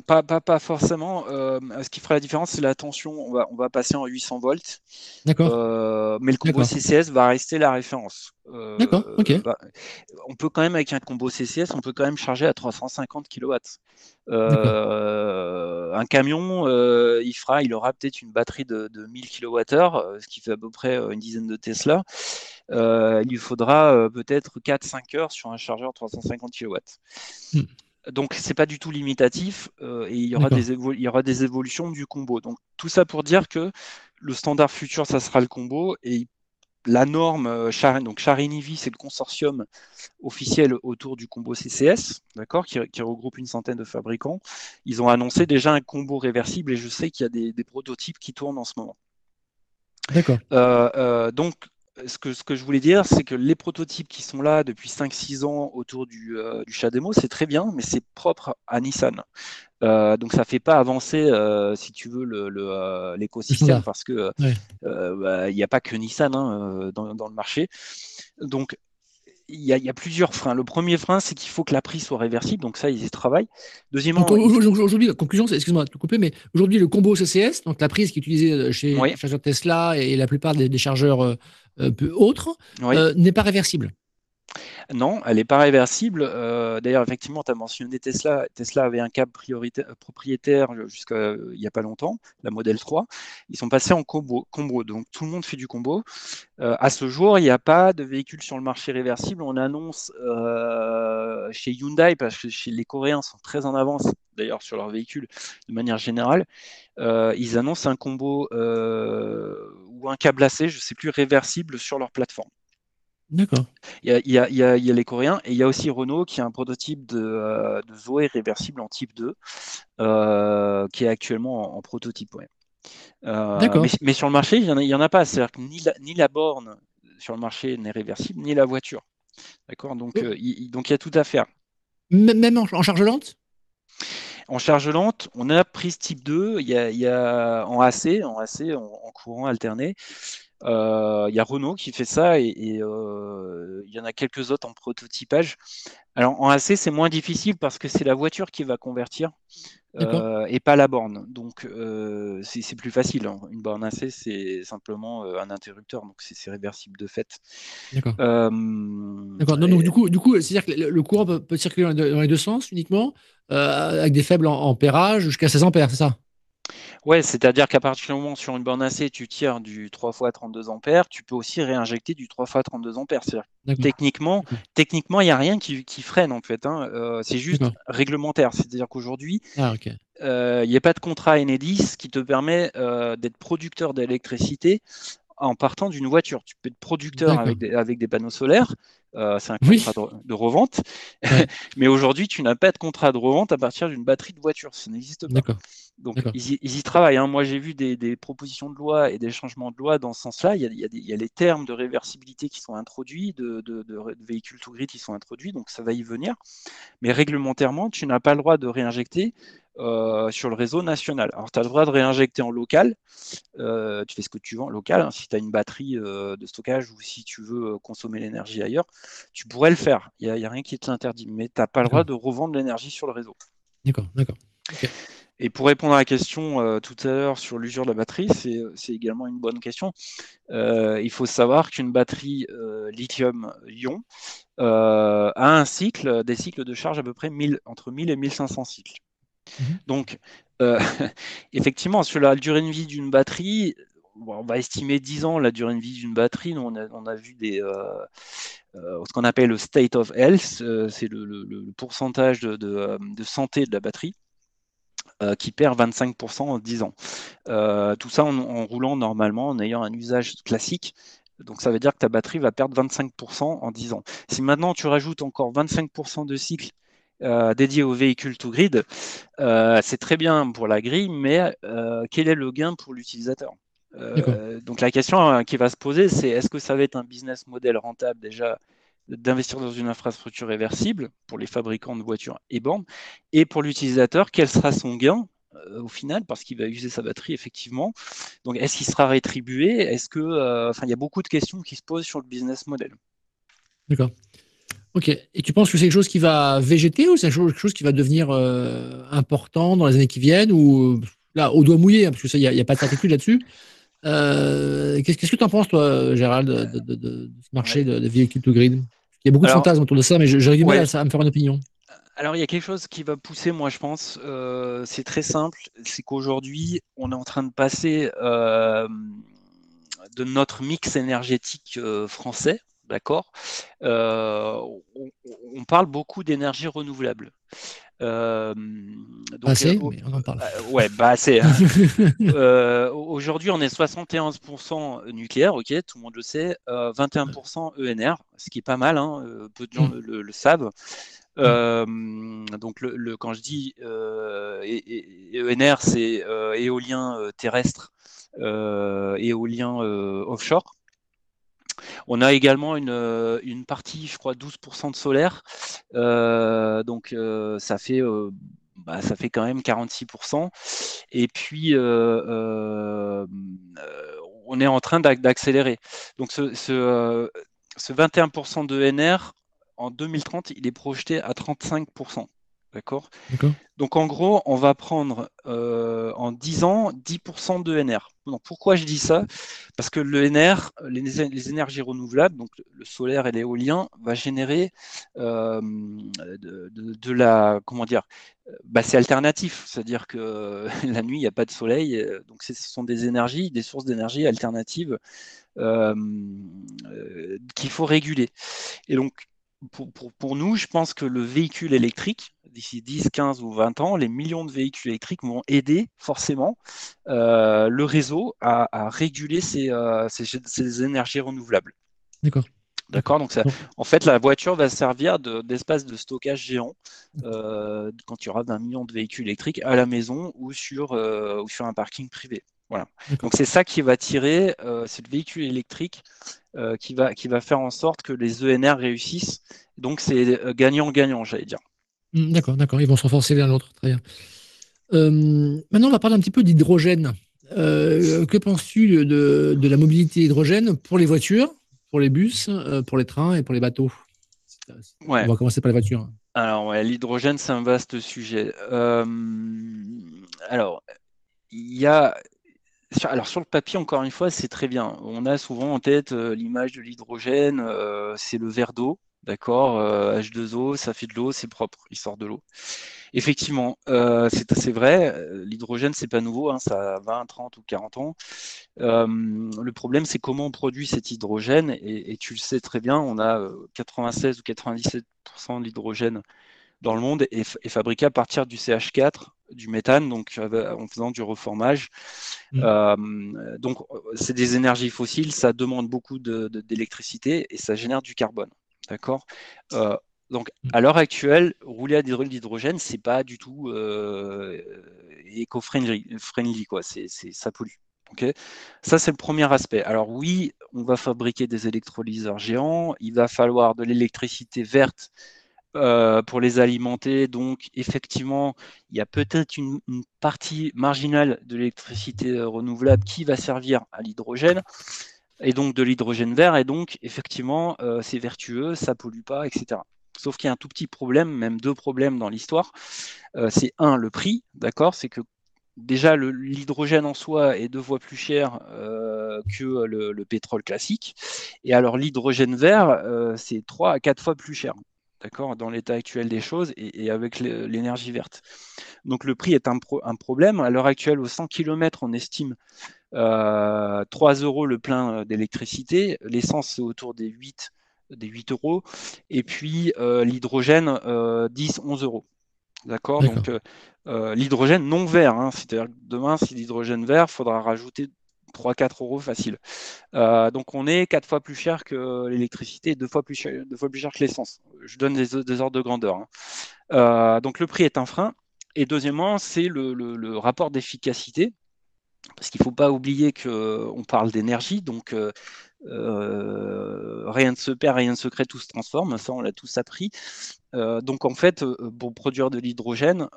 pas, pas, pas, forcément. Euh, ce qui fera la différence, c'est la tension. On va, on va passer en 800 volts. D'accord. Euh, mais le combo CCS va rester la référence. Euh, D'accord, ok. on peut quand même, avec un combo CCS, on peut quand même charger à 350 kW. un camion, il, fera, il aura peut-être une batterie de, 1000 kWh, ce qui fait à peu près une dizaine de Tesla. il lui faudra peut-être 4-5 heures sur un chargeur 350 kW. Donc c'est pas du tout limitatif euh, et il y, aura des il y aura des évolutions du combo. Donc tout ça pour dire que le standard futur, ça sera le combo et la norme euh, donc Charinivi, c'est le consortium officiel autour du combo CCS, d'accord, qui, regroupe une centaine de fabricants. Ils ont annoncé déjà un combo réversible et je sais qu'il y a des, prototypes qui tournent en ce moment. D'accord. Euh, donc ce que, ce que je voulais dire, c'est que les prototypes qui sont là depuis 5-6 ans autour du, euh, du CHAdeMO, c'est très bien, mais c'est propre à Nissan. Euh, donc ça fait pas avancer, euh, si tu veux, l'écosystème le, parce que bah, il n'y a pas que Nissan hein, dans, dans, le marché. Donc il y, a, plusieurs freins. Le premier frein, c'est qu'il faut que la prise soit réversible, donc ça, ils y travaillent. Deuxièmement, aujourd'hui, la conclusion, excuse-moi de te couper, mais aujourd'hui, le combo CCS, donc la prise qui est utilisée chez les chargeurs Tesla et la plupart des, chargeurs euh, euh, n'est pas réversible. Non, elle n'est pas réversible. Euh, d'ailleurs, effectivement, tu as mentionné Tesla. Tesla avait un câble propriétaire jusqu'à il n'y a pas longtemps, la modèle 3. Ils sont passés en combo, combo. donc tout le monde fait du combo. à ce jour, il n'y a pas de véhicule sur le marché réversible. On annonce chez Hyundai, parce que chez les Coréens sont très en avance d'ailleurs sur leurs véhicules de manière générale. ils annoncent un combo ou un câble AC, je ne sais plus, réversible sur leur plateforme. D'accord. Il y, a, les Coréens et il y a aussi Renault qui a un prototype de, euh, Zoé réversible en type 2 euh, qui est actuellement en, prototype. Euh, mais, mais, sur le marché, il n'y en, a pas. C'est-à-dire que ni la, ni la borne sur le marché n'est réversible, ni la voiture. D'accord? Donc, il, donc, il y a tout à faire. Même en, charge lente? En charge lente, on a prise type 2, il y a, en AC, en AC, en courant alterné, il y a Renault qui fait ça et, euh, il y en a quelques autres en prototypage. Alors en AC, c'est moins difficile parce que c'est la voiture qui va convertir euh, et pas la borne. Donc c'est plus facile. Hein. Une borne AC, c'est simplement un interrupteur, donc c'est réversible de fait. D'accord. Donc du coup, du coup c'est-à-dire que le, courant peut, circuler dans les deux sens uniquement avec des faibles ampérages jusqu'à 16 ampères, c'est ça? Ouais, c'est-à-dire qu'à partir du moment sur une borne AC, tu tires du 3 x 32 ampères, tu peux aussi réinjecter du 3 x 32 ampères. Techniquement, techniquement, il n'y a rien qui, freine en fait. Hein. Euh, c'est juste réglementaire. C'est-à-dire qu'aujourd'hui, ah, euh, il n'y a pas de contrat Enedis qui te permet euh, d'être producteur d'électricité en partant d'une voiture. Tu peux être producteur avec des, panneaux solaires, c'est un contrat de, revente, mais aujourd'hui, tu n'as pas de contrat de revente à partir d'une batterie de voiture. Ça n'existe pas. Donc ils y, travaillent. Hein. Moi j'ai vu des, propositions de loi et des changements de loi dans ce sens-là. Il, y a les termes de réversibilité qui sont introduits, de, véhicules to grid qui sont introduits, donc ça va y venir. Mais réglementairement, tu n'as pas le droit de réinjecter euh, sur le réseau national. Alors tu as le droit de réinjecter en local, euh, tu fais ce que tu veux en local, hein. si tu as une batterie euh, de stockage ou si tu veux consommer l'énergie ailleurs, tu pourrais le faire. Il n'y a, rien qui t'interdit, mais tu n'as pas le droit de revendre l'énergie sur le réseau. D'accord, d'accord. Et pour répondre à la question euh, tout à l'heure sur l'usure de la batterie, c'est également une bonne question. Euh, il faut savoir qu'une batterie euh, lithium-ion a un cycle, des cycles de charge à peu près 1000, entre 1000 et 1500 cycles. Mhm. Donc, effectivement, sur la durée de vie d'une batterie, on va estimer 10 ans la durée de vie d'une batterie. on, a, vu des, ce qu'on appelle le state of health, c'est le, pourcentage de santé de la batterie. Euh, qui perd 25% en 10 ans. Euh, tout ça en, roulant normalement, en ayant un usage classique. Donc ça veut dire que ta batterie va perdre 25% en 10 ans. Si maintenant tu rajoutes encore 25% de cycle euh, dédié au véhicule to grid, c'est très bien pour la grille, mais quel est le gain pour l'utilisateur? Donc la question qui va se poser, c'est est-ce que ça va être un business model rentable déjà d'investir dans une infrastructure réversible pour les fabricants de voitures et bornes, et pour l'utilisateur, quel sera son gain euh, au final, parce qu'il va user sa batterie effectivement. Donc, est-ce qu'il sera rétribué? Est-ce que, euh, enfin, il y a beaucoup de questions qui se posent sur le business model. D'accord. Ok. Et tu penses que c'est quelque chose qui va végéter ou c'est quelque chose qui va devenir euh, important dans les années qui viennent ou là au doigt mouillé, hein, parce que ça, il n'y a, pas de certitude là-dessus. Qu'est-ce que tu en penses, toi, Gérald, de, ce marché de, véhicules to grid? Il y a beaucoup de fantasmes autour de ça, mais j'ai du mal à, me faire une opinion. Alors, il y a quelque chose qui va pousser, moi, je pense. Euh, c'est très simple. C'est qu'aujourd'hui, on est en train de passer euh, de notre mix énergétique euh, français, d'accord on, on, parle beaucoup d'énergie renouvelable. Euh, donc, assez, euh, mais on en parle. Euh, ouais, bah assez. Hein. Aujourd'hui, on est 71% nucléaire, ok, tout le monde le sait, 21% ENR, ce qui est pas mal, hein, peu de gens mm. le, savent. Mm. donc, le, quand je dis ENR, c'est éolien terrestre, éolien offshore. On a également une, euh, partie, je crois, 12% de solaire. Euh, donc, euh, ça fait bah, ça fait quand même 46%. Et puis, on est en train d'accélérer. Donc, ce, ce 21% de NR, en 2030, il est projeté à 35%. D'accord? Donc en gros, on va prendre euh, en 10 ans 10% de NR. Donc pourquoi je dis ça? Parce que le NR, les, énergies renouvelables, donc le solaire et l'éolien, va générer euh, de, la. Comment dire? Bah, C'est alternatif, c'est-à-dire que la nuit, il n'y a pas de soleil. Euh, donc ce sont des énergies, des sources d'énergie alternatives qu'il faut réguler. Et donc pour, nous, je pense que le véhicule électrique, d'ici 10, 15 ou 20 ans, les millions de véhicules électriques vont aider forcément euh, le réseau à, réguler euh, ces, énergies renouvelables. D'accord. D'accord, donc en fait, la voiture va servir d'espace de, stockage géant euh, quand il y aura d'un million de véhicules électriques à la maison ou sur, ou sur un parking privé. Voilà. Donc c'est ça qui va tirer, c'est le véhicule électrique qui, va, qui va faire en sorte que les ENR réussissent. Donc c'est gagnant-gagnant, j'allais dire. Mmh, d'accord, d'accord. Ils vont se renforcer l'un l'autre. Très bien. maintenant, on va parler un petit peu d'hydrogène. que penses-tu de, de, la mobilité hydrogène pour les voitures, pour les bus, pour les trains et pour les bateaux? Ouais. On va commencer par les voitures. Alors, l'hydrogène, c'est un vaste sujet. Euh, alors, il y a. Alors, sur le papier, encore une fois, c'est très bien. On a souvent en tête euh, l'image de l'hydrogène, euh, c'est le verre d'eau, d'accord H2O, ça fait de l'eau, c'est propre, il sort de l'eau. Effectivement, c'est assez vrai. L'hydrogène, c'est pas nouveau, hein, ça a 20, 30 ou 40 ans. le problème, c'est comment on produit cet hydrogène. Et, tu le sais très bien, on a 96 ou 97% de l'hydrogène dans le monde est, fabriqué à partir du CH4, du méthane, donc en faisant du reformage. Mmh. donc, c'est des énergies fossiles, ça demande beaucoup d'électricité et ça génère du carbone. D'accord? Donc, mm. à l'heure actuelle, rouler à l'hydrogène, c'est pas du tout euh, éco-friendly, quoi. C'est, ça pollue. ça, c'est le premier aspect. Alors oui, on va fabriquer des électrolyseurs géants. Il va falloir de l'électricité verte euh, pour les alimenter. Donc, effectivement, il y a peut-être une, partie marginale de l'électricité euh, renouvelable qui va servir à l'hydrogène et donc de l'hydrogène vert. Et donc, effectivement, c'est vertueux, ça pollue pas, etc. Sauf qu'il y a un tout petit problème, même deux problèmes dans l'histoire. Euh, c'est un, le prix, d'accord? C'est que déjà l'hydrogène en soi est deux fois plus cher euh, que le, pétrole classique. Et alors l'hydrogène vert, euh, c'est trois à quatre fois plus cher. D'accord, dans l'état actuel des choses et, avec l'énergie verte. Donc le prix est un, un problème. À l'heure actuelle, aux 100 km, on estime 3 euros le plein d'électricité. L'essence, c'est autour des 8 des 8 euros, et puis euh, l'hydrogène 10, euh, 11 euros. D'accord? Donc euh, l'hydrogène non vert, hein, c'est-à-dire que demain, si l'hydrogène vert, il faudra rajouter 3-4 euros facile. donc on est 4 fois plus cher que l'électricité, 2 fois plus cher, deux fois plus cher que l'essence. Je donne des, ordres de grandeur. Hein. donc le prix est un frein. Et deuxièmement, c'est le, rapport d'efficacité. Parce qu'il ne faut pas oublier qu'on parle d'énergie, donc euh, rien ne se perd, rien ne se crée, tout se transforme. Ça, on l'a tous appris. Euh, donc, en fait, euh, pour produire de l'hydrogène,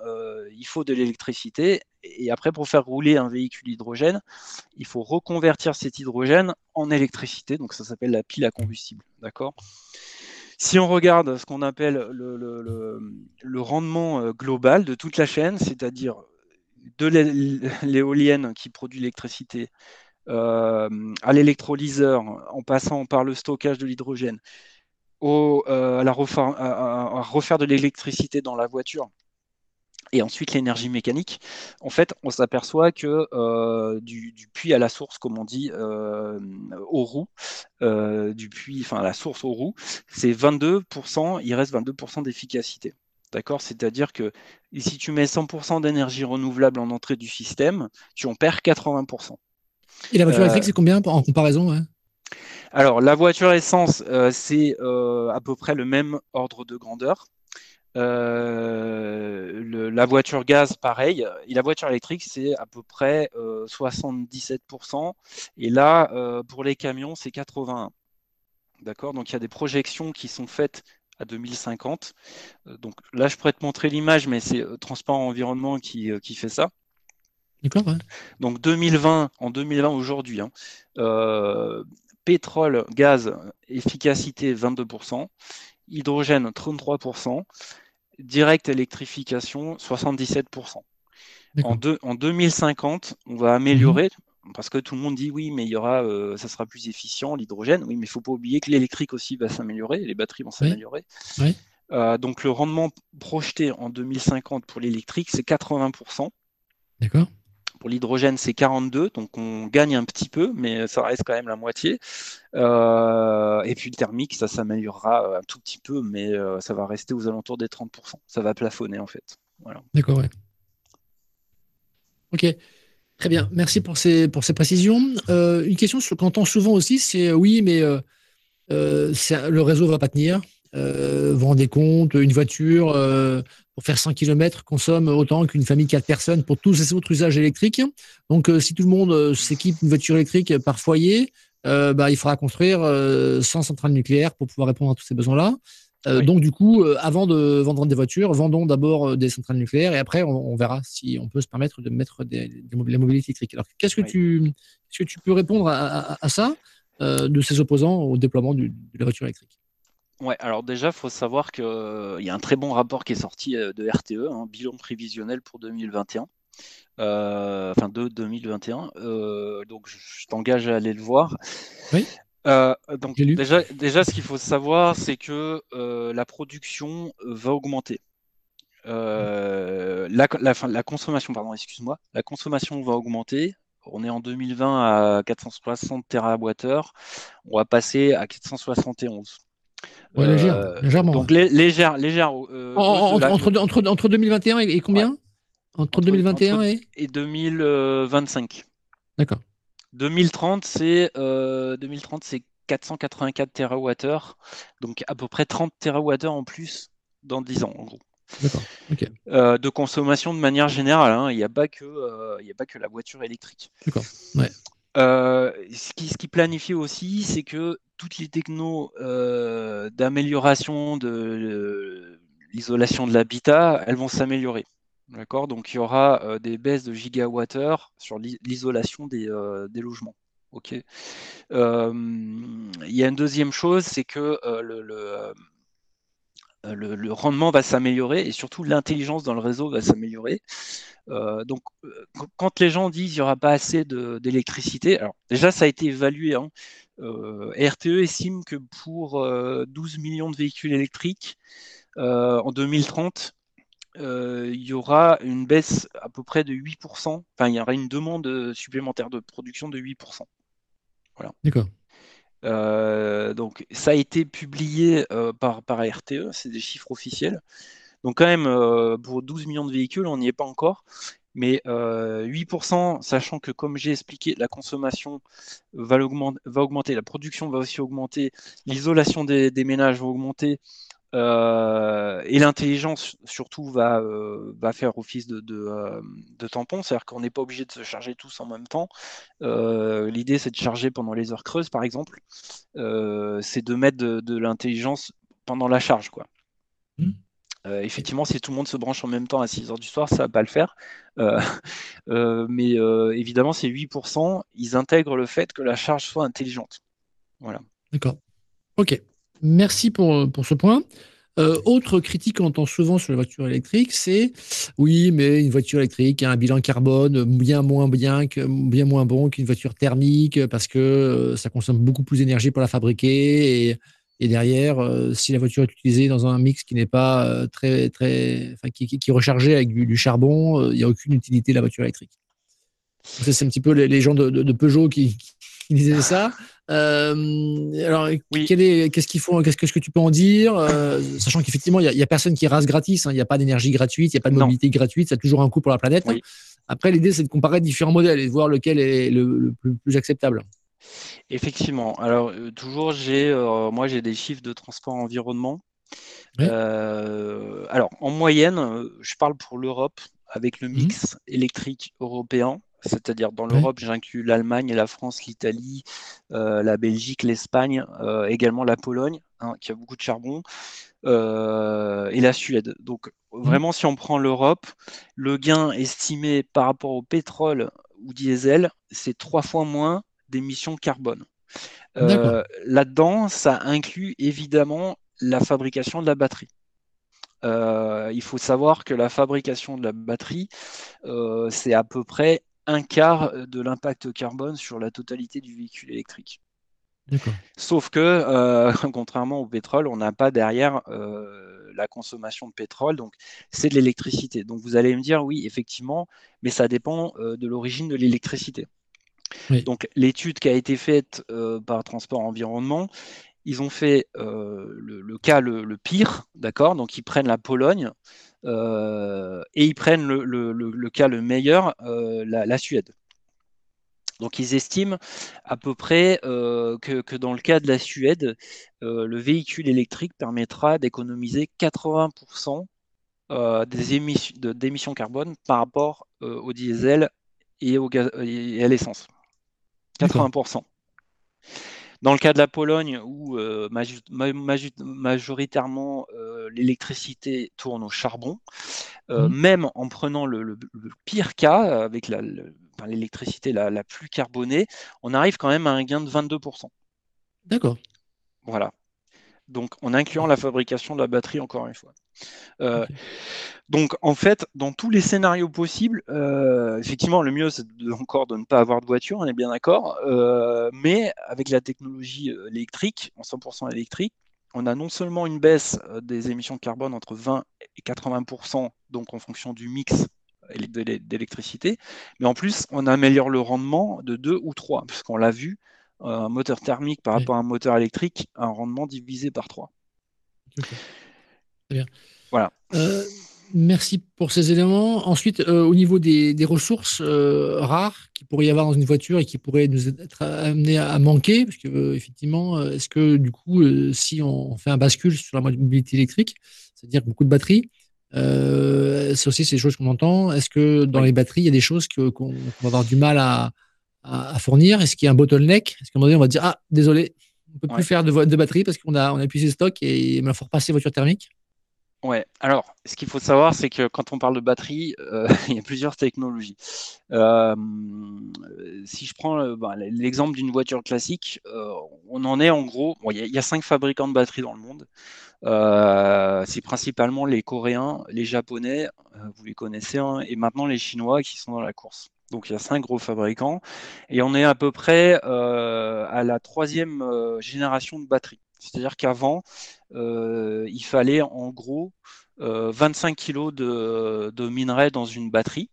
il faut de l'électricité. Et après, pour faire rouler un véhicule hydrogène, il faut reconvertir cet hydrogène en électricité. Donc, ça s'appelle la pile à combustible. D'accord? Si on regarde ce qu'on appelle le, rendement global de toute la chaîne, c'est-à-dire de l'éolienne qui produit l'électricité, euh, à l'électrolyseur en passant par le stockage de l'hydrogène, euh, à, refaire de l'électricité dans la voiture et ensuite l'énergie mécanique, en fait, on s'aperçoit que euh, du, puits à la source, comme on dit, euh, aux roues, du puits, enfin la source aux roues, c'est 22%, il reste 22% d'efficacité. D'accord? C'est-à-dire que si tu mets 100% d'énergie renouvelable en entrée du système, tu en perds 80%. Et la voiture euh, électrique, c'est combien en comparaison Alors, la voiture essence, euh, c'est euh, à peu près le même ordre de grandeur. La voiture gaz, pareil. Et la voiture électrique, c'est à peu près 77%. Et là, pour les camions, c'est 81%. D'accord? Donc, il y a des projections qui sont faites à 2050. donc là, je pourrais te montrer l'image, mais c'est Transparent Environnement qui, qui fait ça. Donc 2020, en 2020 aujourd'hui, hein, euh, pétrole, gaz, efficacité 22%, hydrogène 33%, direct électrification 77%. En, en, 2050, on va améliorer, mhm. parce que tout le monde dit oui, mais il y aura, euh, ça sera plus efficient, l'hydrogène. Oui, mais il ne faut pas oublier que l'électrique aussi va s'améliorer, les batteries vont s'améliorer. Euh, donc le rendement projeté en 2050 pour l'électrique, c'est 80%. D'accord. Pour l'hydrogène, c'est 42, donc on gagne un petit peu, mais ça reste quand même la moitié. Euh, et puis le thermique, ça s'améliorera un tout petit peu, mais euh, ça va rester aux alentours des 30%. Ça va plafonner en fait. D'accord, ouais. Ok. Très bien, merci pour ces, pour ces précisions. Euh, une question qu'on entend souvent aussi, c'est oui, mais le réseau ne va pas tenir. Vous rendez compte, une voiture pour faire 100 km consomme autant qu'une famille de 4 personnes pour tous ces autres usages électriques. Donc, si tout le monde s'équipe une voiture électrique par foyer, bah, il faudra construire 100 centrales nucléaires pour pouvoir répondre à tous ces besoins-là. Euh, donc, du coup, euh, avant de vendre des voitures, vendons d'abord euh, des centrales nucléaires et après, on, verra si on peut se permettre de mettre des, la mobilité électrique. Alors, qu'est-ce que, tu, que tu peux répondre à, ça, de ces opposants au déploiement de la voiture électrique? Ouais, alors déjà, il faut savoir qu'il y a un très bon rapport qui est sorti de RTE, un hein, bilan prévisionnel pour 2021. enfin de 2021. donc je t'engage à aller le voir. Oui. Euh, donc déjà, déjà, ce qu'il faut savoir, c'est que euh, la production va augmenter. Euh, la, la, consommation, pardon, excuse-moi, la consommation va augmenter. On est en 2020 à 460 TWh, on va passer à 471. Ouais, légère, légèrement. Donc légère, légère. entre, entre, entre, 2021 et, combien Entre 2021 et... et 2025. D'accord. 2030, c'est euh, 2030, c'est 484 TWh, donc à peu près 30 TWh en plus dans 10 ans, en gros. Euh, de consommation de manière générale. Hein. Il n'y a, pas que, euh, a pas que la voiture électrique. Euh, ce, qui, ce, qui, planifie aussi, c'est que toutes les technos d'amélioration de l'isolation de l'habitat, elles vont s'améliorer. D'accord? Donc il y aura euh, des baisses de gigawattheures sur l'isolation des, euh, logements. Ok? Euh, il y a une deuxième chose, c'est que le, rendement va s'améliorer et surtout l'intelligence dans le réseau va s'améliorer. donc, quand les gens disent qu'il n'y aura pas assez d'électricité, alors déjà ça a été évalué. Hein, RTE estime que pour 12 millions de véhicules électriques en 2030, euh, il y aura une baisse à peu près de 8%. Enfin, il y aura une demande supplémentaire de production de 8%. Voilà. D'accord. Euh, donc, ça a été publié euh, par, par RTE, c'est des chiffres officiels. Donc, quand même, pour 12 millions de véhicules, on n'y est pas encore. Mais 8%, sachant que, comme j'ai expliqué, la consommation va, augmenter, la production va aussi augmenter, l'isolation des, ménages va augmenter, euh, et l'intelligence, surtout, va, euh, va faire office de, de, euh, de tampon, c'est-à-dire qu'on n'est pas obligé de se charger tous en même temps. L'idée, c'est de charger pendant les heures creuses, par exemple. c'est de mettre de, l'intelligence pendant la charge. Quoi. Mmh. effectivement, si tout le monde se branche en même temps à 6 heures du soir, ça ne va pas le faire. mais évidemment, ces 8%, ils intègrent le fait que la charge soit intelligente. Voilà. D'accord. OK. Merci pour, pour ce point. Euh, autre critique qu'on entend souvent sur les voitures électriques, c'est oui, mais une voiture électrique a un bilan carbone bien moins bien que bien moins bon qu'une voiture thermique parce que euh, ça consomme beaucoup plus d'énergie pour la fabriquer et, derrière, euh, si la voiture est utilisée dans un mix qui n'est pas très très, qui, qui, est rechargé avec du, charbon, il n'y a aucune utilité de la voiture électrique. C'est un petit peu les, gens de, Peugeot qui disaient ça. Euh, alors, qu'est-ce Qu'est-ce que tu peux en dire euh, Sachant qu'effectivement, il n'y a, personne qui rase gratis. Hein. Il n'y a pas d'énergie gratuite, il n'y a pas de mobilité gratuite. Ça a toujours un coût pour la planète. Après, l'idée, c'est de comparer différents modèles et de voir lequel est le, plus, acceptable. Effectivement. Alors, euh, toujours, j'ai, moi, j'ai des chiffres de transport environnement. alors, en moyenne, je parle pour l'Europe avec le mmh. mix électrique européen c'est-à-dire dans l'Europe, j'inclus l'Allemagne, la France, l'Italie, euh, la Belgique, l'Espagne, euh, également la Pologne, hein, qui a beaucoup de charbon, euh, et la Suède. Donc mmh. vraiment, si on prend l'Europe, le gain estimé par rapport au pétrole ou diesel, c'est trois fois moins d'émissions carbone. Là-dedans, ça inclut évidemment la fabrication de la batterie. il faut savoir que la fabrication de la batterie, c'est à peu près un quart euh, de l'impact carbone sur la totalité du véhicule électrique. Sauf que, euh, contrairement au pétrole, on n'a pas derrière euh, la consommation de pétrole, donc c'est de l'électricité. Donc vous allez me dire, oui, effectivement, mais ça dépend de l'origine de l'électricité. Donc l'étude qui a été faite par Transport Environnement, ils ont fait le, cas le pire, d'accord? Donc ils prennent la Pologne, et ils prennent le, cas le meilleur, euh, la, Suède. Donc ils estiment à peu près euh, que, dans le cas de la Suède, euh, le véhicule électrique permettra d'économiser 80% euh, des émissions, d'émissions carbone par rapport au diesel et, au gaz, et à l'essence. 80%. Dans le cas de la Pologne, où majoritairement l'électricité tourne au charbon, mmh. même en prenant le, pire cas, avec la, l'électricité la, plus carbonée, on arrive quand même à un gain de 22%. D'accord. Voilà. Donc, en incluant la fabrication de la batterie, encore une fois. Euh, donc, en fait, dans tous les scénarios possibles, euh, effectivement, le mieux, c'est encore de ne pas avoir de voiture, on est bien d'accord. Euh, mais avec la technologie électrique, en 100% électrique, on a non seulement une baisse des émissions de carbone entre 20 et 80%, donc en fonction du mix d'électricité, mais en plus, on améliore le rendement de 2 ou 3, puisqu'on l'a vu, un moteur thermique par rapport à un moteur électrique, un rendement divisé par 3. Très bien. Voilà. Euh, merci pour ces éléments. Ensuite, euh, au niveau des, ressources euh, rares qu'il pourrait y avoir dans une voiture et qui pourraient nous être amenées à manquer, parce que effectivement, est-ce que du coup, si on fait un bascule sur la mobilité électrique, c'est-à-dire beaucoup de batteries, c'est aussi ces choses qu'on entend. Est-ce que dans les batteries, il y a des choses qu'on va avoir du mal à, fournir? Est-ce qu'il y a un bottleneck? Est-ce qu'à un moment donné, on va dire Ah, désolé, on ne peut plus faire de, de batterie parce qu'on a, on a épuisé le stock et il faut repasser voiture thermique Ouais, alors ce qu'il faut savoir, c'est que quand on parle de batterie, euh, il y a plusieurs technologies. Euh, si je prends ben, l'exemple d'une voiture classique, on en est en gros, il, y a, cinq fabricants de batteries dans le monde. Euh, c'est principalement les Coréens, les Japonais, euh, vous les connaissez, hein, et maintenant les Chinois qui sont dans la course. Donc il y a cinq gros fabricants et on est à peu près euh, à la troisième génération de batteries. C'est-à-dire qu'avant, il fallait en gros 25 kg de, de, minerai dans une batterie,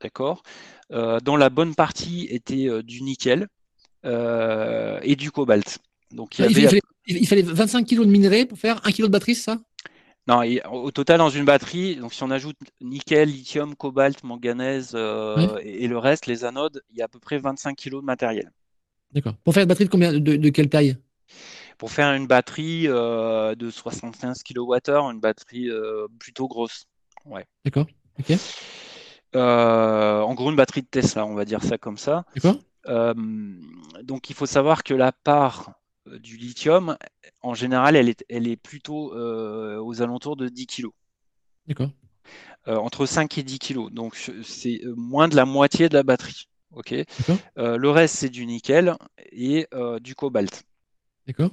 d'accord, dont la bonne partie était du nickel et du cobalt. Donc, il, fallait, 25 kg de minerai pour faire 1 kg de batterie, c'est ça? Non, au total, dans une batterie, donc si on ajoute nickel, lithium, cobalt, manganèse euh, et, le reste, les anodes, il y a à peu près 25 kg de matériel. D'accord. Pour faire une batterie de, combien, de, quelle taille? Pour faire une batterie euh, de 75 kWh, une batterie euh, plutôt grosse. Ouais. D'accord. Ok. en gros, une batterie de Tesla, on va dire ça comme ça. D'accord. donc, il faut savoir que la part du lithium, en général, elle est, elle est plutôt euh, aux alentours de 10 kg. D'accord. Euh, entre 5 et 10 kg. Donc, c'est moins de la moitié de la batterie. Ok. le reste, c'est du nickel et du cobalt. D'accord.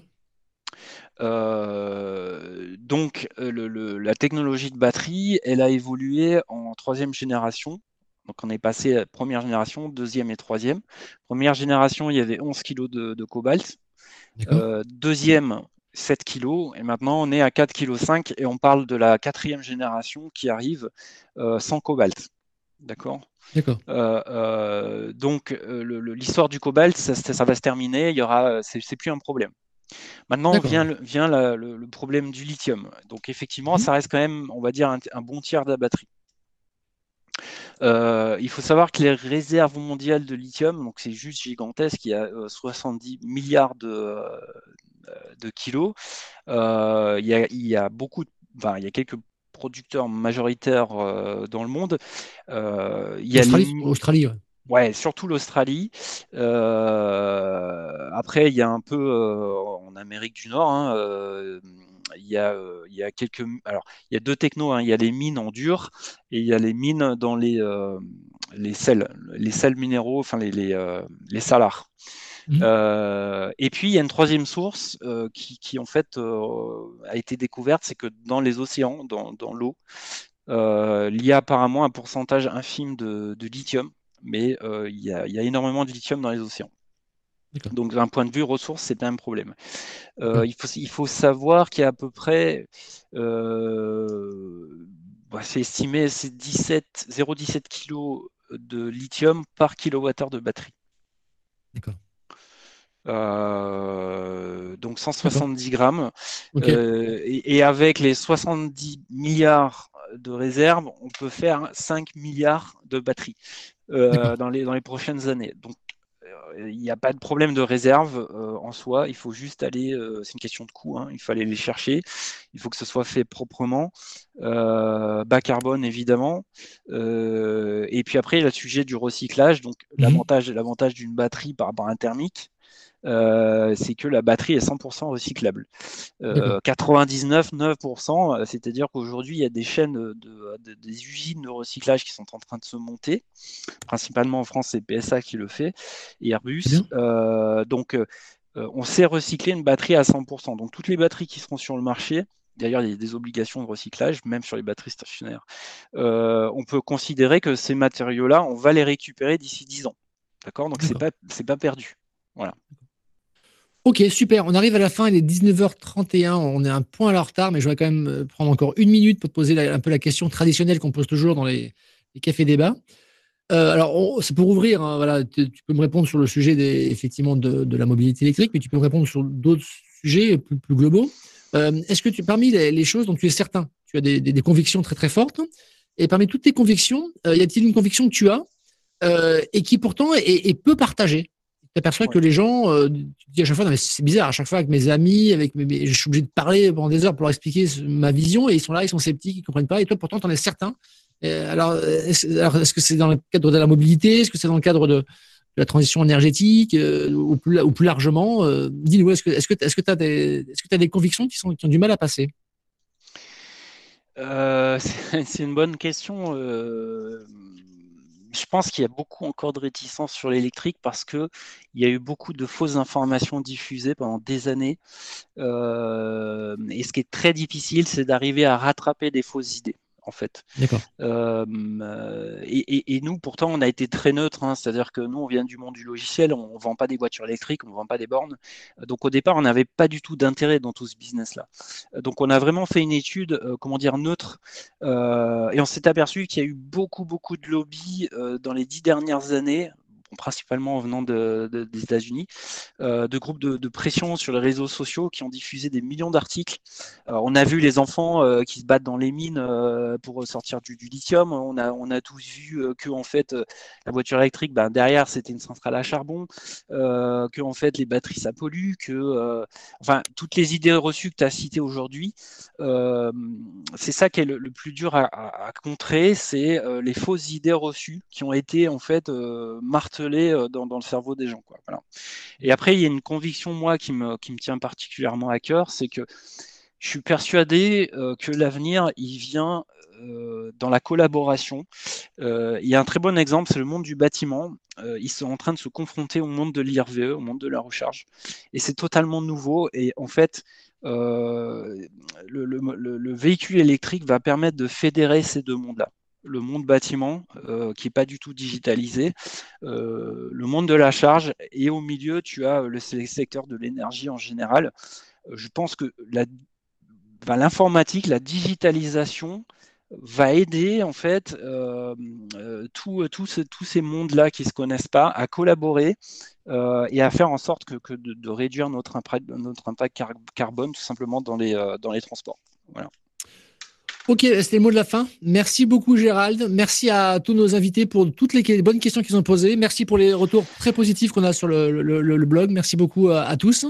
donc, la technologie de batterie, elle a évolué en troisième génération. Donc, on est passé à première génération, deuxième et troisième. Première génération, il y avait 11 kg de, de cobalt. Euh, deuxième, 7 kg. Et maintenant, on est à 4,5 kg et on parle de la quatrième génération qui arrive euh, sans cobalt. D'accord? D'accord. Euh, donc, l'histoire du cobalt, ça, va se terminer. Il y aura, c'est plus un problème. Maintenant vient, le, vient le, problème du lithium. Donc, effectivement, mmh. ça reste quand même, on va dire, un bon tiers de la batterie. Euh, il faut savoir que les réserves mondiales de lithium, donc c'est juste gigantesque, il y a 70 euh, milliards de, euh, de kilos. il, y a, beaucoup, enfin, il y a quelques producteurs majoritaires dans le monde. il y a Australie, ouais. surtout l'Australie. après, il y a un peu en Amérique du Nord. Hein, il y, a, euh, il y a quelques. Alors, il y a deux technos. Hein. Il y a les mines en dur et il y a les mines dans les, euh, les sels, les sels minéraux, enfin les, les, euh, les salars. Mmh. et puis il y a une troisième source qui, qui, en fait a été découverte, c'est que dans les océans, dans, dans l'eau, il y a apparemment un pourcentage infime de, de lithium, mais il y, a, il, y a, énormément de lithium dans les océans. Donc, d'un point de vue ressources, c'est un problème. Euh, il, faut, il, faut, savoir qu'il y a à peu près, euh, bah, c'est estimé, c'est 0,17 kg de lithium par kilowattheure de batterie. D'accord. Euh, donc 170 grammes. Et, et, avec les 70 milliards de réserves, on peut faire 5 milliards de batteries dans, les, dans les prochaines années. Donc il n'y a pas de problème de réserve en soi. Il faut juste aller, c'est une question de coût, hein, il faut aller les chercher. Il faut que ce soit fait proprement, bas carbone évidemment. et puis après, il y a le sujet du recyclage. Donc mmh l'avantage, l'avantage d'une batterie par rapport à un thermique, euh, c'est que la batterie est 100% recyclable. 99, euh, 9%, euh, c'est-à-dire qu'aujourd'hui, il y a des chaînes, de, des usines de recyclage qui sont en train de se monter. Principalement en France, c'est PSA qui le fait, et Airbus. donc, on sait recycler une batterie à 100%. Donc, toutes les batteries qui seront sur le marché, D'ailleurs, il y a des obligations de recyclage, même sur les batteries stationnaires. on peut considérer que ces matériaux-là, on va les récupérer d'ici 10 ans. D'accord? Donc, ce n'est pas, pas perdu. Voilà. Ok, super. On arrive à la fin, il est 19h31. On est un point à la retard, mais je vais quand même euh, prendre encore une minute pour te poser un peu la question traditionnelle qu'on pose toujours dans les, cafés débats. Euh, alors, c'est pour ouvrir. Hein, voilà, tu, peux me répondre sur le sujet des, effectivement de, la mobilité électrique, mais tu peux me répondre sur d'autres sujets plus, globaux. Euh, est-ce que tu, parmi les, choses dont tu es certain, tu as des, convictions très très fortes, et parmi toutes tes convictions, y a-t-il une conviction que tu as et qui pourtant est, est peu partagée? Tu aperçois que les gens, euh, tu dis à chaque fois, c'est bizarre, à chaque fois avec mes amis, avec mes, je suis obligé de parler pendant des heures pour leur expliquer ma vision et ils sont là, ils sont sceptiques, ils comprennent pas. Et toi, pourtant, tu en es certain. alors, est-ce que c'est dans le cadre de la mobilité? Est-ce que c'est dans le cadre de, la transition énergétique euh, ou, plus, ou, plus, largement euh, Dis-nous, est-ce que tu est que, est que as, des, est as des convictions qui, sont, qui ont du mal à passer? C'est une bonne question je pense qu'il y a beaucoup encore de réticence sur l'électrique parce qu'il y a eu beaucoup de fausses informations diffusées pendant des années. Euh, et ce qui est très difficile, c'est d'arriver à rattraper des fausses idées en fait. Euh, et, nous, pourtant, on a été très neutre, hein. c'est-à-dire que nous, on vient du monde du logiciel, on ne vend pas des voitures électriques, on ne vend pas des bornes. Donc au départ, on n'avait pas du tout d'intérêt dans tout ce business-là. Donc on a vraiment fait une étude, euh, comment dire, neutre, euh, et on s'est aperçu qu'il y a eu beaucoup, beaucoup de lobbies dans les dix dernières années, principalement en venant de, des États-Unis, euh, de groupes de, pression sur les réseaux sociaux qui ont diffusé des millions d'articles. on a vu les enfants euh, qui se battent dans les mines euh, pour sortir du, lithium. On a, on a tous vu que en fait la voiture électrique, ben, derrière c'était une centrale à charbon, que en fait les batteries ça pollue, que enfin toutes les idées reçues que tu as citées aujourd'hui, c'est ça qui est le, plus dur à, à contrer, c'est les fausses idées reçues qui ont été en fait martelées euh, dans, le cerveau des gens. Quoi. Et après, il y a une conviction, moi, qui me, qui me tient particulièrement à cœur, c'est que je suis persuadé euh, que l'avenir, il vient euh, dans la collaboration. il y a un très bon exemple, c'est le monde du bâtiment. ils sont en train de se confronter au monde de l'IRVE, au monde de la recharge. Et c'est totalement nouveau. Et en fait, le, le, véhicule électrique va permettre de fédérer ces deux mondes-là le monde bâtiment euh, qui n'est pas du tout digitalisé, euh, le monde de la charge et au milieu tu as le secteur de l'énergie en général. Euh, je pense que l'informatique, la, digitalisation va aider en fait tous ces mondes-là qui ne se connaissent pas à collaborer et à faire en sorte que, de, réduire notre impact, carbone tout simplement dans les, dans les transports. Voilà. Ok, c'était le mot de la fin. Merci beaucoup Gérald. Merci à tous nos invités pour toutes les bonnes questions qu'ils ont posées. Merci pour les retours très positifs qu'on a sur le, blog. Merci beaucoup à, tous.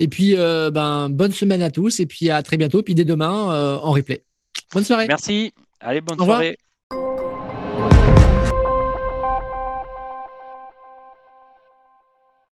Et puis, euh, ben, bonne semaine à tous. Et puis à très bientôt. Puis dès demain euh, en replay. Bonne soirée. Merci. Allez, bonne soirée.